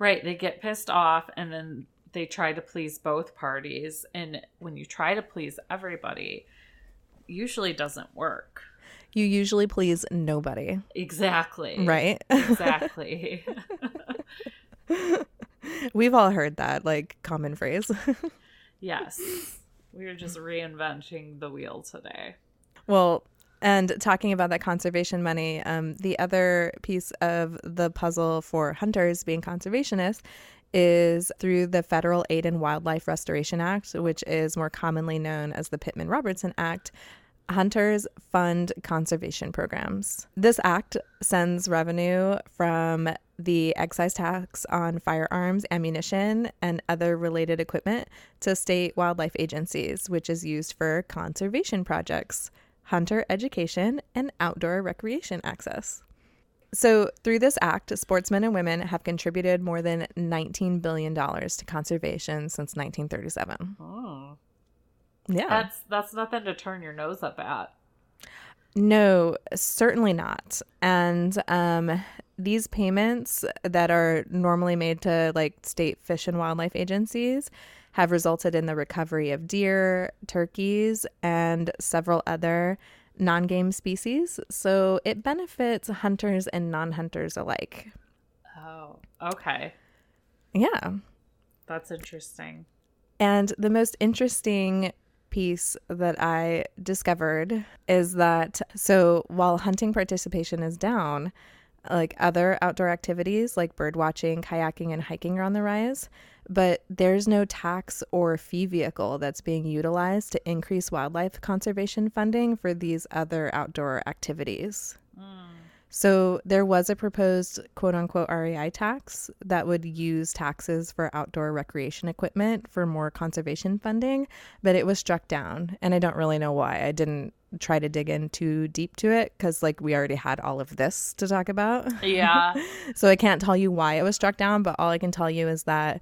Right, they get pissed off and then they try to please both parties and when you try to please everybody, usually doesn't work you usually please nobody. Exactly. Right? Exactly. We've all heard that, like, common phrase. yes. We're just reinventing the wheel today. Well, and talking about that conservation money, um, the other piece of the puzzle for hunters being conservationists is through the Federal Aid and Wildlife Restoration Act, which is more commonly known as the Pittman Robertson Act hunters fund conservation programs. This act sends revenue from the excise tax on firearms, ammunition, and other related equipment to state wildlife agencies, which is used for conservation projects, hunter education, and outdoor recreation access. So, through this act, sportsmen and women have contributed more than $19 billion to conservation since 1937. Oh. Yeah. That's that's nothing to turn your nose up at. No, certainly not. And um, these payments that are normally made to like state fish and wildlife agencies have resulted in the recovery of deer, turkeys, and several other non game species. So it benefits hunters and non hunters alike. Oh, okay. Yeah. That's interesting. And the most interesting piece that I discovered is that so while hunting participation is down, like other outdoor activities like bird watching, kayaking, and hiking are on the rise, but there's no tax or fee vehicle that's being utilized to increase wildlife conservation funding for these other outdoor activities. Mm. So there was a proposed quote unquote REI tax that would use taxes for outdoor recreation equipment for more conservation funding, but it was struck down. And I don't really know why. I didn't try to dig in too deep to it because like we already had all of this to talk about. Yeah. so I can't tell you why it was struck down, but all I can tell you is that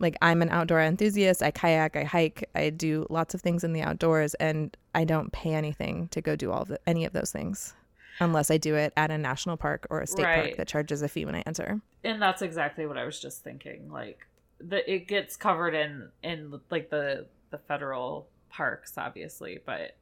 like I'm an outdoor enthusiast. I kayak, I hike, I do lots of things in the outdoors, and I don't pay anything to go do all of the, any of those things unless I do it at a national park or a state Right. park that charges a fee when I enter. and that's exactly what I was just thinking. Like the it gets covered in in like the the federal parks, obviously, but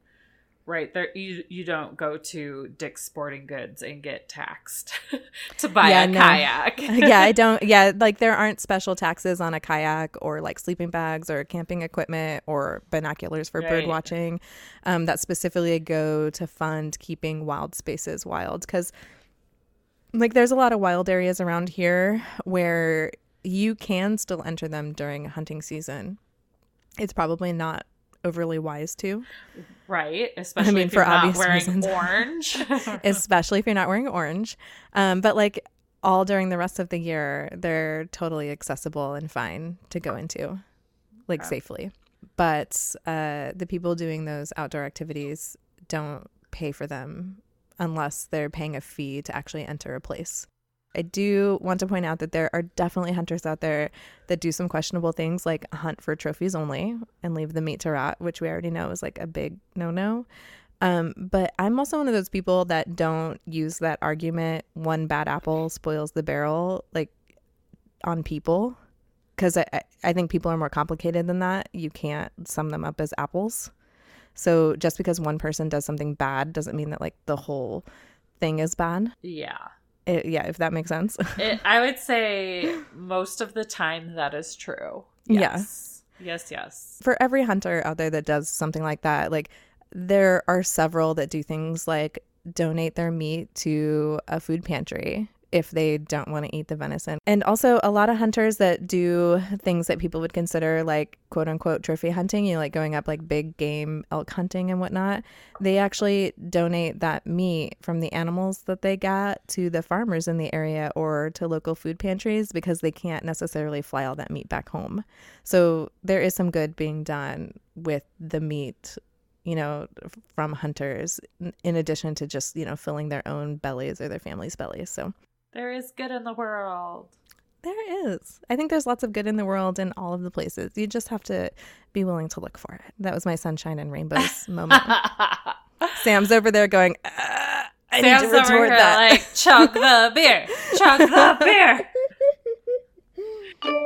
right there you you don't go to Dick's Sporting Goods and get taxed to buy Yeah, a no. kayak. yeah, I don't. Yeah, like there aren't special taxes on a kayak or like sleeping bags or camping equipment or binoculars for bird watching um, that specifically go to fund keeping wild spaces wild. Because, like, there's a lot of wild areas around here where you can still enter them during hunting season. It's probably not overly wise to, right, especially mean, if for you're not obvious wearing reasons. orange. especially if you're not wearing orange. Um, but like all during the rest of the year, they're totally accessible and fine to go into, like Okay. safely. But uh, the people doing those outdoor activities don't pay for them unless they're paying a fee to actually enter a place. I do want to point out that there are definitely hunters out there that do some questionable things like hunt for trophies only and leave the meat to rot, which we already know is like a big no no. Um, but I'm also one of those people that don't use that argument one bad apple spoils the barrel like on people because I, I- I think people are more complicated than that. You can't sum them up as apples. So just because one person does something bad doesn't mean that like the whole thing is bad. yeah. It, yeah, if that makes sense. It, I would say most of the time that is true. Yeah. Yes. Yes, yes. for every hunter out there that does something like that, like there are several that do things like donate their meat to a food pantry if they don't want to eat the venison. And also a lot of hunters that do things that people would consider like quote unquote trophy hunting, you know, like going up like big game elk hunting and whatnot, they actually donate that meat from the animals that they got to the farmers in the area or to local food pantries because they can't necessarily fly all that meat back home. So there is some good being done with the meat, you know, from hunters in addition to just, you know, filling their own bellies or their family's bellies. So There is good in the world. there is. I think there's lots of good in the world in all of the places. You just have to be willing to look for it. That was my sunshine and rainbows moment. Sam's over there going, "Ah, I Sam's need to over retort here that. like chug the beer, chug the beer.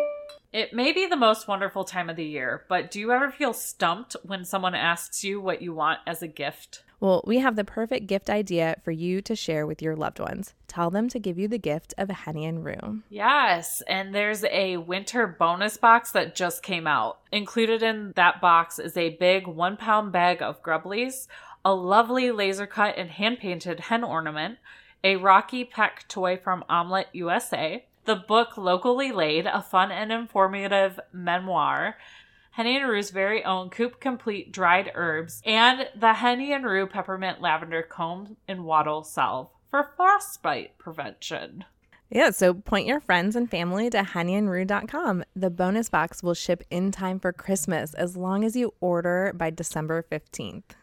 It may be the most wonderful time of the year, but do you ever feel stumped when someone asks you what you want as a gift? Well, we have the perfect gift idea for you to share with your loved ones. Tell them to give you the gift of a Henny and Rue. Yes, and there's a winter bonus box that just came out. Included in that box is a big one pound bag of Grubblies, a lovely laser cut and hand painted hen ornament, a Rocky Peck toy from Omlet USA, the book Locally Laid, a fun and informative memoir, Henny and Rue's very own Coop Complete dried herbs, and the Henny and Rue peppermint lavender comb and wattle salve for frostbite prevention. Yeah, so point your friends and family to hennyandrue.com. The bonus box will ship in time for Christmas as long as you order by December 15th.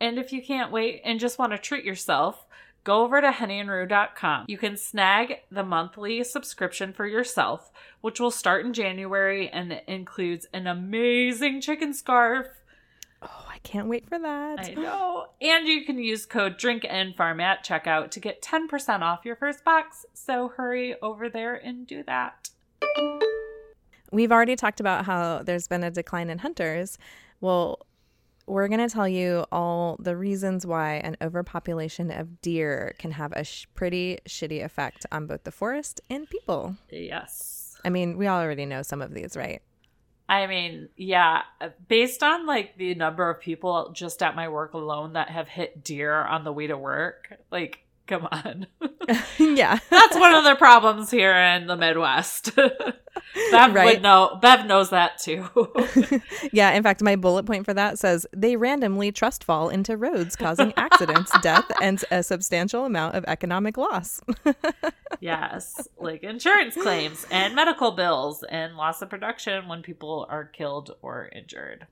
And if you can't wait and just want to treat yourself, go over to hennyandrue.com. You can snag the monthly subscription for yourself, which will start in January and it includes an amazing chicken scarf. Oh, I can't wait for that. I know. And you can use code DRINKANDFARM at checkout to get 10% off your first box. So hurry over there and do that. We've already talked about how there's been a decline in hunters. Well, we're going to tell you all the reasons why an overpopulation of deer can have a sh- pretty shitty effect on both the forest and people. Yes. I mean, we already know some of these, right? I mean, yeah, uh, based on like the number of people just at my work alone that have hit deer on the way to work, like, come on. yeah. That's one of the problems here in the Midwest. Bev Right. would know. Bev knows that too. yeah, in fact, my bullet point for that says they randomly trust fall into roads, causing accidents, death, and a substantial amount of economic loss. yes, like insurance claims and medical bills and loss of production when people are killed or injured.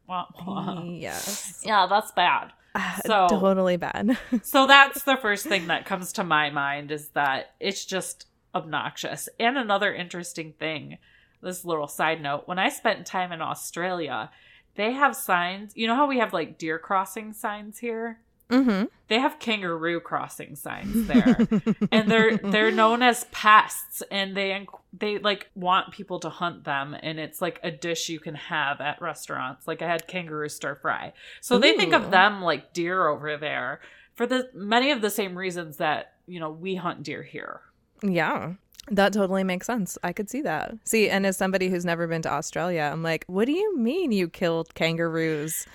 Yes. Yeah, that's bad. So- totally bad. So that's the first thing that comes to my mind is that it's just obnoxious. And another interesting thing, this little side note, when I spent time in Australia, they have signs. You know how we have like deer crossing signs here? Mm-hmm. They have kangaroo crossing signs there. and they're they're known as pests and they they like want people to hunt them and it's like a dish you can have at restaurants like i had kangaroo stir fry so they think of them like deer over there for the many of the same reasons that you know we hunt deer here Yeah. That totally makes sense. I could see that. See, and as somebody who's never been to Australia, I'm like, what do you mean you killed kangaroos?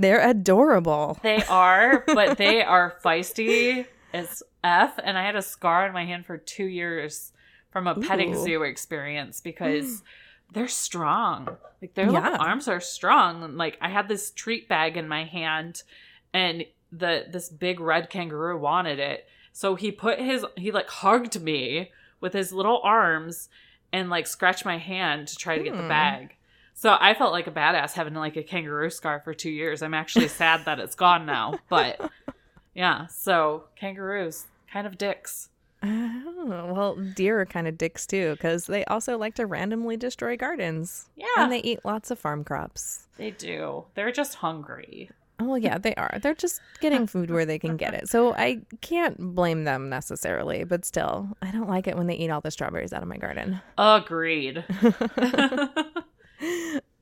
They're adorable. they are but they are feisty as f and i had a scar on my hand for two years from a petting Ooh. zoo experience because they're strong. Like their little Yeah. arms are strong. Like I had this treat bag in my hand and the this big red kangaroo wanted it. So he put his he like hugged me with his little arms and like scratched my hand to try to get the Hmm. bag. So I felt like a badass having like a kangaroo scar for two years. I'm actually sad that it's gone now. But yeah, so kangaroos, kind of dicks. Oh, well, deer are kind of dicks too, because they also like to randomly destroy gardens. Yeah. And they eat lots of farm crops. They do. They're just hungry. Oh, well, yeah, they are. They're just getting food where they can get it. So I can't blame them necessarily, but still, I don't like it when they eat all the strawberries out of my garden. Agreed.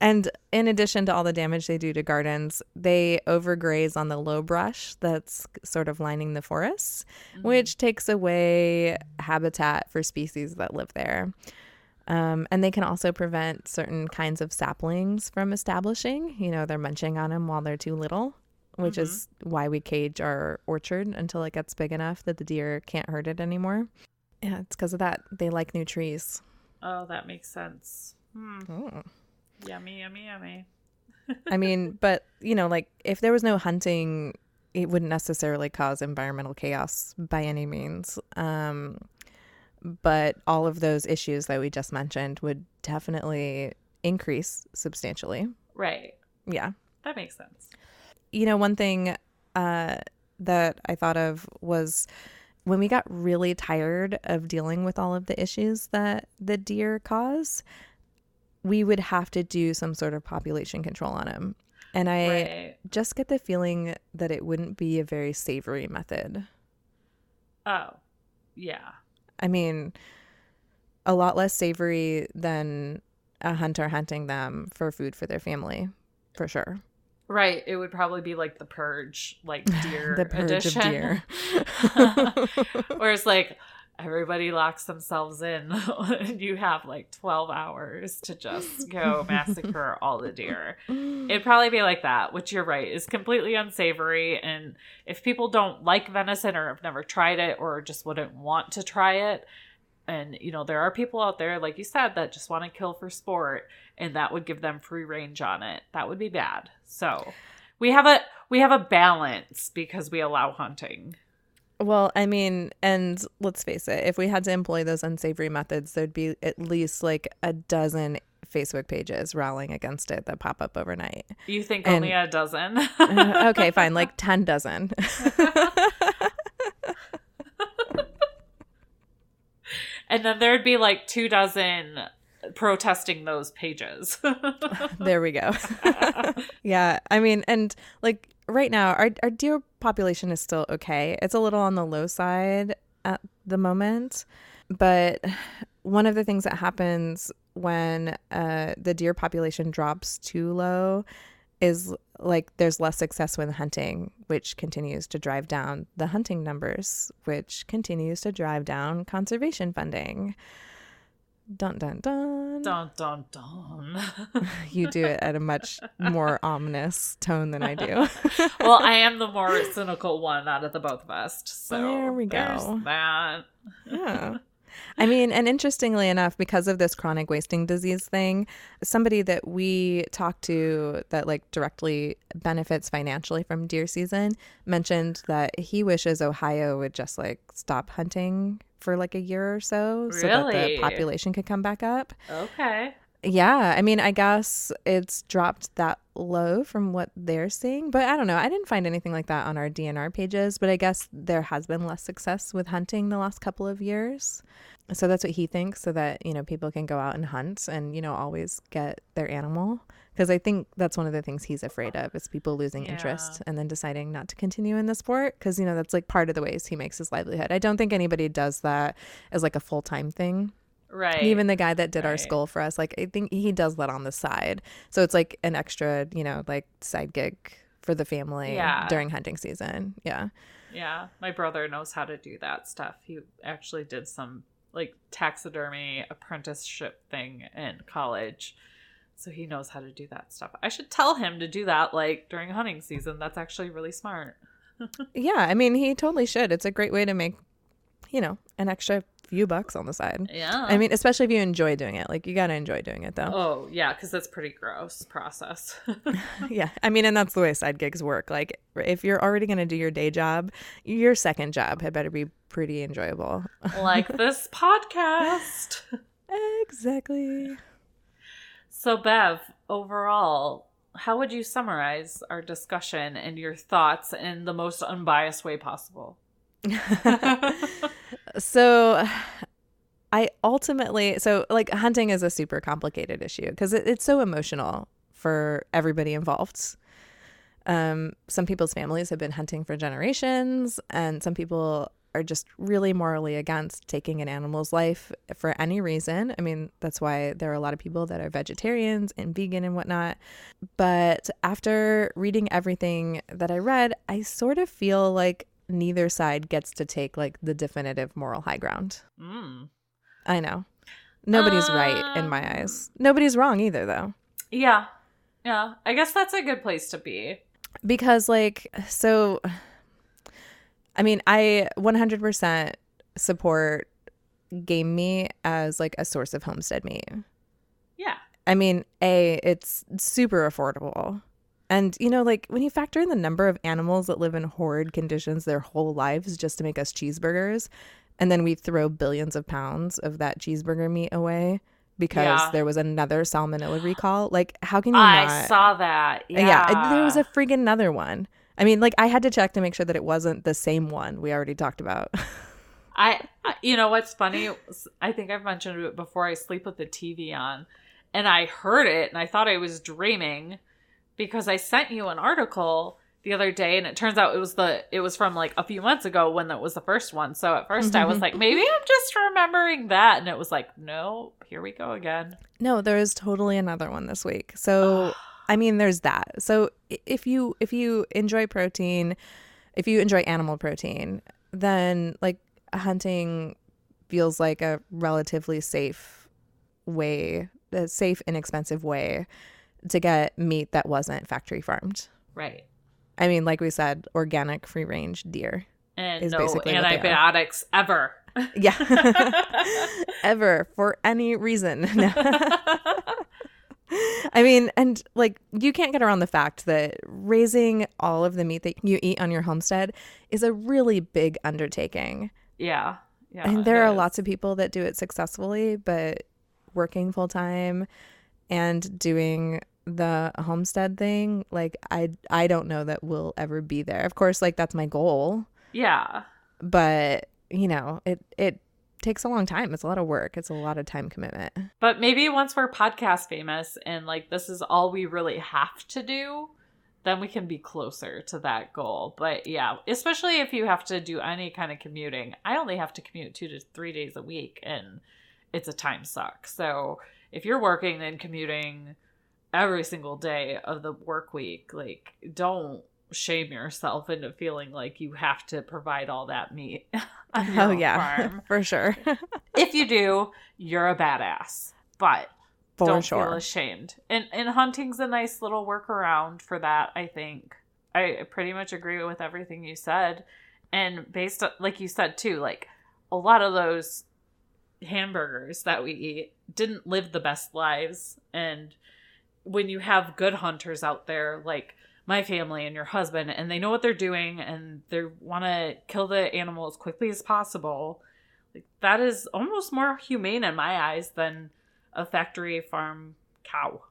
And in addition to all the damage they do to gardens, they overgraze on the low brush that's sort of lining the forests, which takes away habitat for species that live there. Um, and they can also prevent certain kinds of saplings from establishing. You know, they're munching on them while they're too little, which is why we cage our orchard until it gets big enough that the deer can't hurt it anymore. Yeah, it's because of that. They like new trees. oh, that makes sense. Hmm. Mm. Yummy, yummy, yummy. I mean, but you know, like if there was no hunting, it wouldn't necessarily cause environmental chaos by any means. Um, but all of those issues that we just mentioned would definitely increase substantially. Right. Yeah. That makes sense. You know, one thing uh, that I thought of was when we got really tired of dealing with all of the issues that the deer cause, we would have to do some sort of population control on them. And I right. just get the feeling that it wouldn't be a very savory method. Oh, yeah. I mean, a lot less savory than a hunter hunting them for food for their family, for sure. Right. It would probably be like the purge, like deer the purge edition. of deer. Where it's like everybody locks themselves in and you have like 12 hours to just go massacre all the deer. It'd probably be like that, which you're right, is completely unsavory. And if people don't like venison or have never tried it or just wouldn't want to try it, and you know, there are people out there, like you said, that just want to kill for sport, and that would give them free range on it. That would be bad. So we have a we have a balance because we allow hunting. Well, I mean, and let's face it, if we had to employ those unsavory methods, there'd be at least like a dozen Facebook pages rallying against it that pop up overnight. You think And- only a dozen? Okay, fine, like 10 dozen. and then there'd be like two dozen protesting those pages. there we go. yeah, I mean, and like right now, our, our deer population is still okay. It's a little on the low side at the moment, but one of the things that happens when uh, the deer population drops too low is like there's less success with hunting, which continues to drive down the hunting numbers, which continues to drive down conservation funding. Dun dun dun. dun dun dun. You do it at a much more ominous tone than I do. well, I am the more cynical one out of the both of us. So There we there's go. That Yeah. I mean, and interestingly enough, because of this chronic wasting disease thing, somebody that we talked to that like directly benefits financially from deer season mentioned that he wishes Ohio would just like stop hunting for like a year or so so that the population could come back up. Okay. Yeah, I mean, I guess it's dropped that low from what they're seeing, but I don't know. I didn't find anything like that on our DNR pages, but I guess there has been less success with hunting the last couple of years. So that's what he thinks, so that, you know, people can go out and hunt and, you know, always get their animal. Because I think that's one of the things he's afraid of is people losing interest and then deciding not to continue in the sport. Because, you know, that's like part of the ways he makes his livelihood. I don't think anybody does that as like a full time thing. Right. Even the guy that did our skull for us, like I think he does that on the side. So it's like an extra, you know, like side gig for the family Yeah. during hunting season. Yeah. Yeah, my brother knows how to do that stuff. He actually did some like taxidermy apprenticeship thing in college. So he knows how to do that stuff. I should tell him to do that like during hunting season. That's actually really smart. Yeah. I mean, he totally should. It's a great way to make, you know, an extra few bucks on the side. Yeah. I mean, especially if you enjoy doing it. Like, you got to enjoy doing it though. Oh, yeah, cuz that's pretty gross process. Yeah. I mean, and that's the way side gigs work. Like, if you're already going to do your day job, your second job had better be pretty enjoyable. like this podcast. exactly. So, Bev, overall, how would you summarize our discussion and your thoughts in the most unbiased way possible? So I ultimately so like hunting is a super complicated issue because it, it's so emotional for everybody involved. Um, some people's families have been hunting for generations, and some people are just really morally against taking an animal's life for any reason. I mean, that's why there are a lot of people that are vegetarians and vegan and whatnot. But after reading everything that I read, I sort of feel like neither side gets to take like the definitive moral high ground. Mm. I know. Nobody's right in my Um, eyes. Nobody's wrong either, though. Yeah. Yeah. I guess that's a good place to be. because like so i mean i 100% support game meat as like a source of homestead meat Yeah. i mean a it's super affordable and you know like when you factor in the number of animals that live in horrid conditions their whole lives just to make us cheeseburgers and then we throw billions of pounds of that cheeseburger meat away because Yeah. there was another salmonella recall like how can you I not saw that. Uh, yeah. yeah. there was a friggin' another one. I mean, like I had to check to make sure that it wasn't the same one we already talked about. I, I- you know what's funny? I think I've mentioned it before. I sleep with the TV on, and I heard it, and I thought I was dreaming because I sent you an article the other day, and it turns out it was the it was from like a few months ago when that was the first one. So at first I was mm-hmm. like, maybe I'm just remembering that, and it was like, no, here we go again. no, there is totally another one this week. So I mean, there's that. So if you if you enjoy protein, if you enjoy animal protein, then like hunting feels like a relatively safe way, a safe, inexpensive way to get meat that wasn't factory farmed. Right. I mean, like we said, organic, free range deer. And Is no basically what they are. antibiotics ever. Yeah. Ever for any reason. I mean, and like you can't get around the fact that raising all of the meat that you eat on your homestead is a really big undertaking. yeah. Yeah. and there are is. lots of people that do it successfully, but working full time and doing the homestead thing, like I I don't know that we'll ever be there. Of course, like that's my goal, Yeah. but you know, it it takes a long time. It's a lot of work. It's a lot of time commitment. But maybe once we're podcast famous and like this is all we really have to do, then we can be closer to that goal. But yeah, especially if you have to do any kind of commuting. I only have to commute two to three days a week and it's a time suck. So if you're working and commuting every single day of the work week, like don't shame yourself into feeling like you have to provide all that meat. on oh, your Oh yeah, farm. for sure, if you do, you're a badass. But for don't sure. feel ashamed. And and hunting's a nice little workaround for that, I think. I pretty much agree with everything you said. And based on like you said too, like a lot of those hamburgers that we eat didn't live the best lives. And when you have good hunters out there, like my family and your husband, and they know what they're doing and they want to kill the animal as quickly as possible, like that is almost more humane in my eyes than a factory farm cow.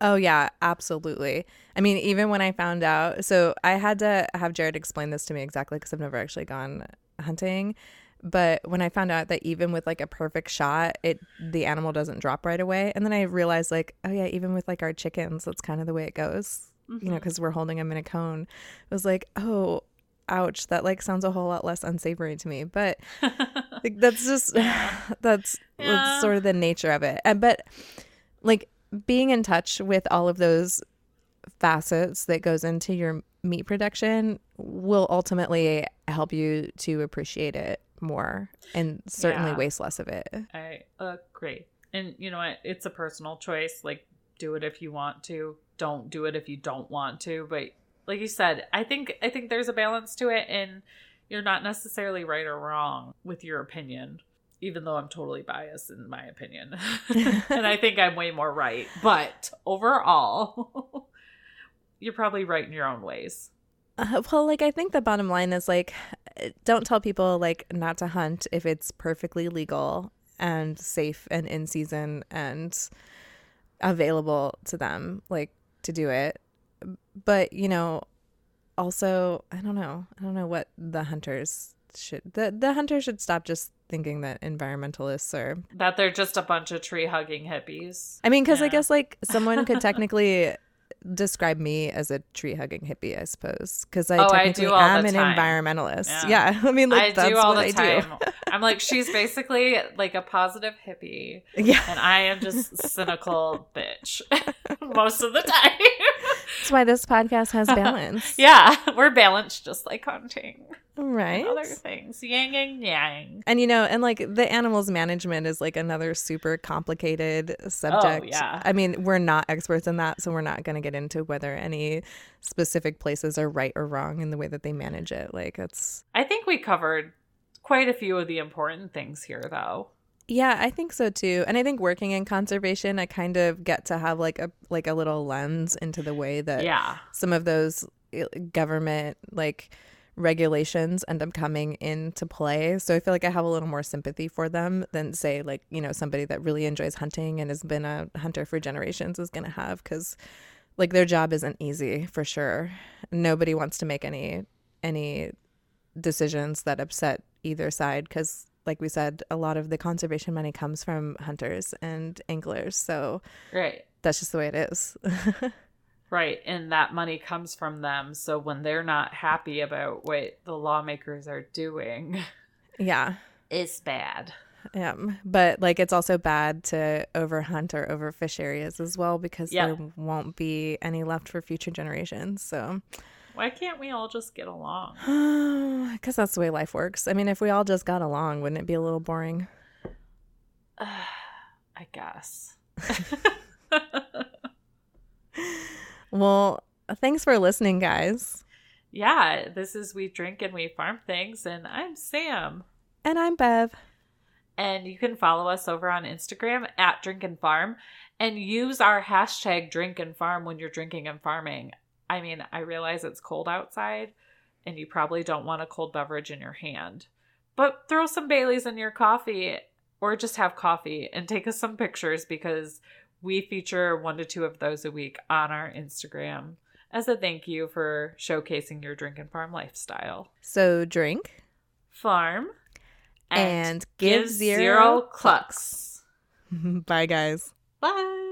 Oh yeah, absolutely. I mean, even when I found out, so I had to have Jared explain this to me exactly because I've never actually gone hunting. But when I found out that even with like a perfect shot, it the animal doesn't drop right away, and then I realized like, oh yeah, even with like our chickens, that's kind of the way it goes. Mm-hmm. You know, because we're holding them in a cone. It was like, oh, ouch, that like sounds a whole lot less unsavory to me. But like, that's just that's yeah. that's sort of the nature of it. And but like being in touch with all of those facets that goes into your meat production will ultimately help you to appreciate it more and certainly yeah. waste less of it. I agree. And you know what? It's a personal choice. Like, do it if you want to. Don't do it if you don't want to. But like you said, I think I think there's a balance to it, and you're not necessarily right or wrong with your opinion even though I'm totally biased in my opinion. and I think I'm way more right. But overall, you're probably right in your own ways. Uh, well, like, I think the bottom line is like, don't tell people like not to hunt if it's perfectly legal and safe and in season and available to them, like, to do it. But, you know, also, I don't know. I don't know what the hunters should the the hunters should stop just thinking that environmentalists are that they're just a bunch of tree hugging hippies. I mean, because yeah. I guess like someone could technically describe me as a tree hugging hippie, I suppose, because I oh, technically I am an environmentalist. Yeah. yeah. I mean, like I that's what I time. do. I'm like, she's basically like a positive hippie. Yeah, and I am just cynical bitch most of the time. That's why this podcast has balance. yeah, we're balanced just like hunting. Right. other things. Yang and yang. And you know, and like the animals management is like another super complicated subject. Oh, yeah. I mean, we're not experts in that, so we're not going to get into whether any specific places are right or wrong in the way that they manage it. Like it's I think we covered quite a few of the important things here though. Yeah, I think so too. And I think working in conservation, I kind of get to have like a like a little lens into the way that yeah. some of those eh, government like regulations end up coming into play. So I feel like I have a little more sympathy for them than say like, you know, somebody that really enjoys hunting and has been a hunter for generations is going to have cuz like their job isn't easy for sure. Nobody wants to make any any decisions that upset either side cuz like we said, a lot of the conservation money comes from hunters and anglers. So Right. That's just the way it is. right. And that money comes from them. So when they're not happy about what the lawmakers are doing, yeah. It's bad. Yeah. But like it's also bad to overhunt or overfish areas as well because yep. there won't be any left for future generations. So why can't we all just get along? Because that's the way life works. I mean, if we all just got along, wouldn't it be a little boring? Uh, I guess. well, thanks for listening, guys. Yeah, this is We Drink and We Farm Things, and I'm Sam. And I'm Bev. And you can follow us over on Instagram at drinkandfarm and use our hashtag drinkandfarm when you're drinking and farming. I mean, I realize it's cold outside and you probably don't want a cold beverage in your hand, but throw some Baileys in your coffee or just have coffee and take us some pictures because we feature one to two of those a week on our Instagram as a thank you for showcasing your drink and farm lifestyle. So drink, farm, and, and give, give, zero, zero clucks. Bye, guys. Bye.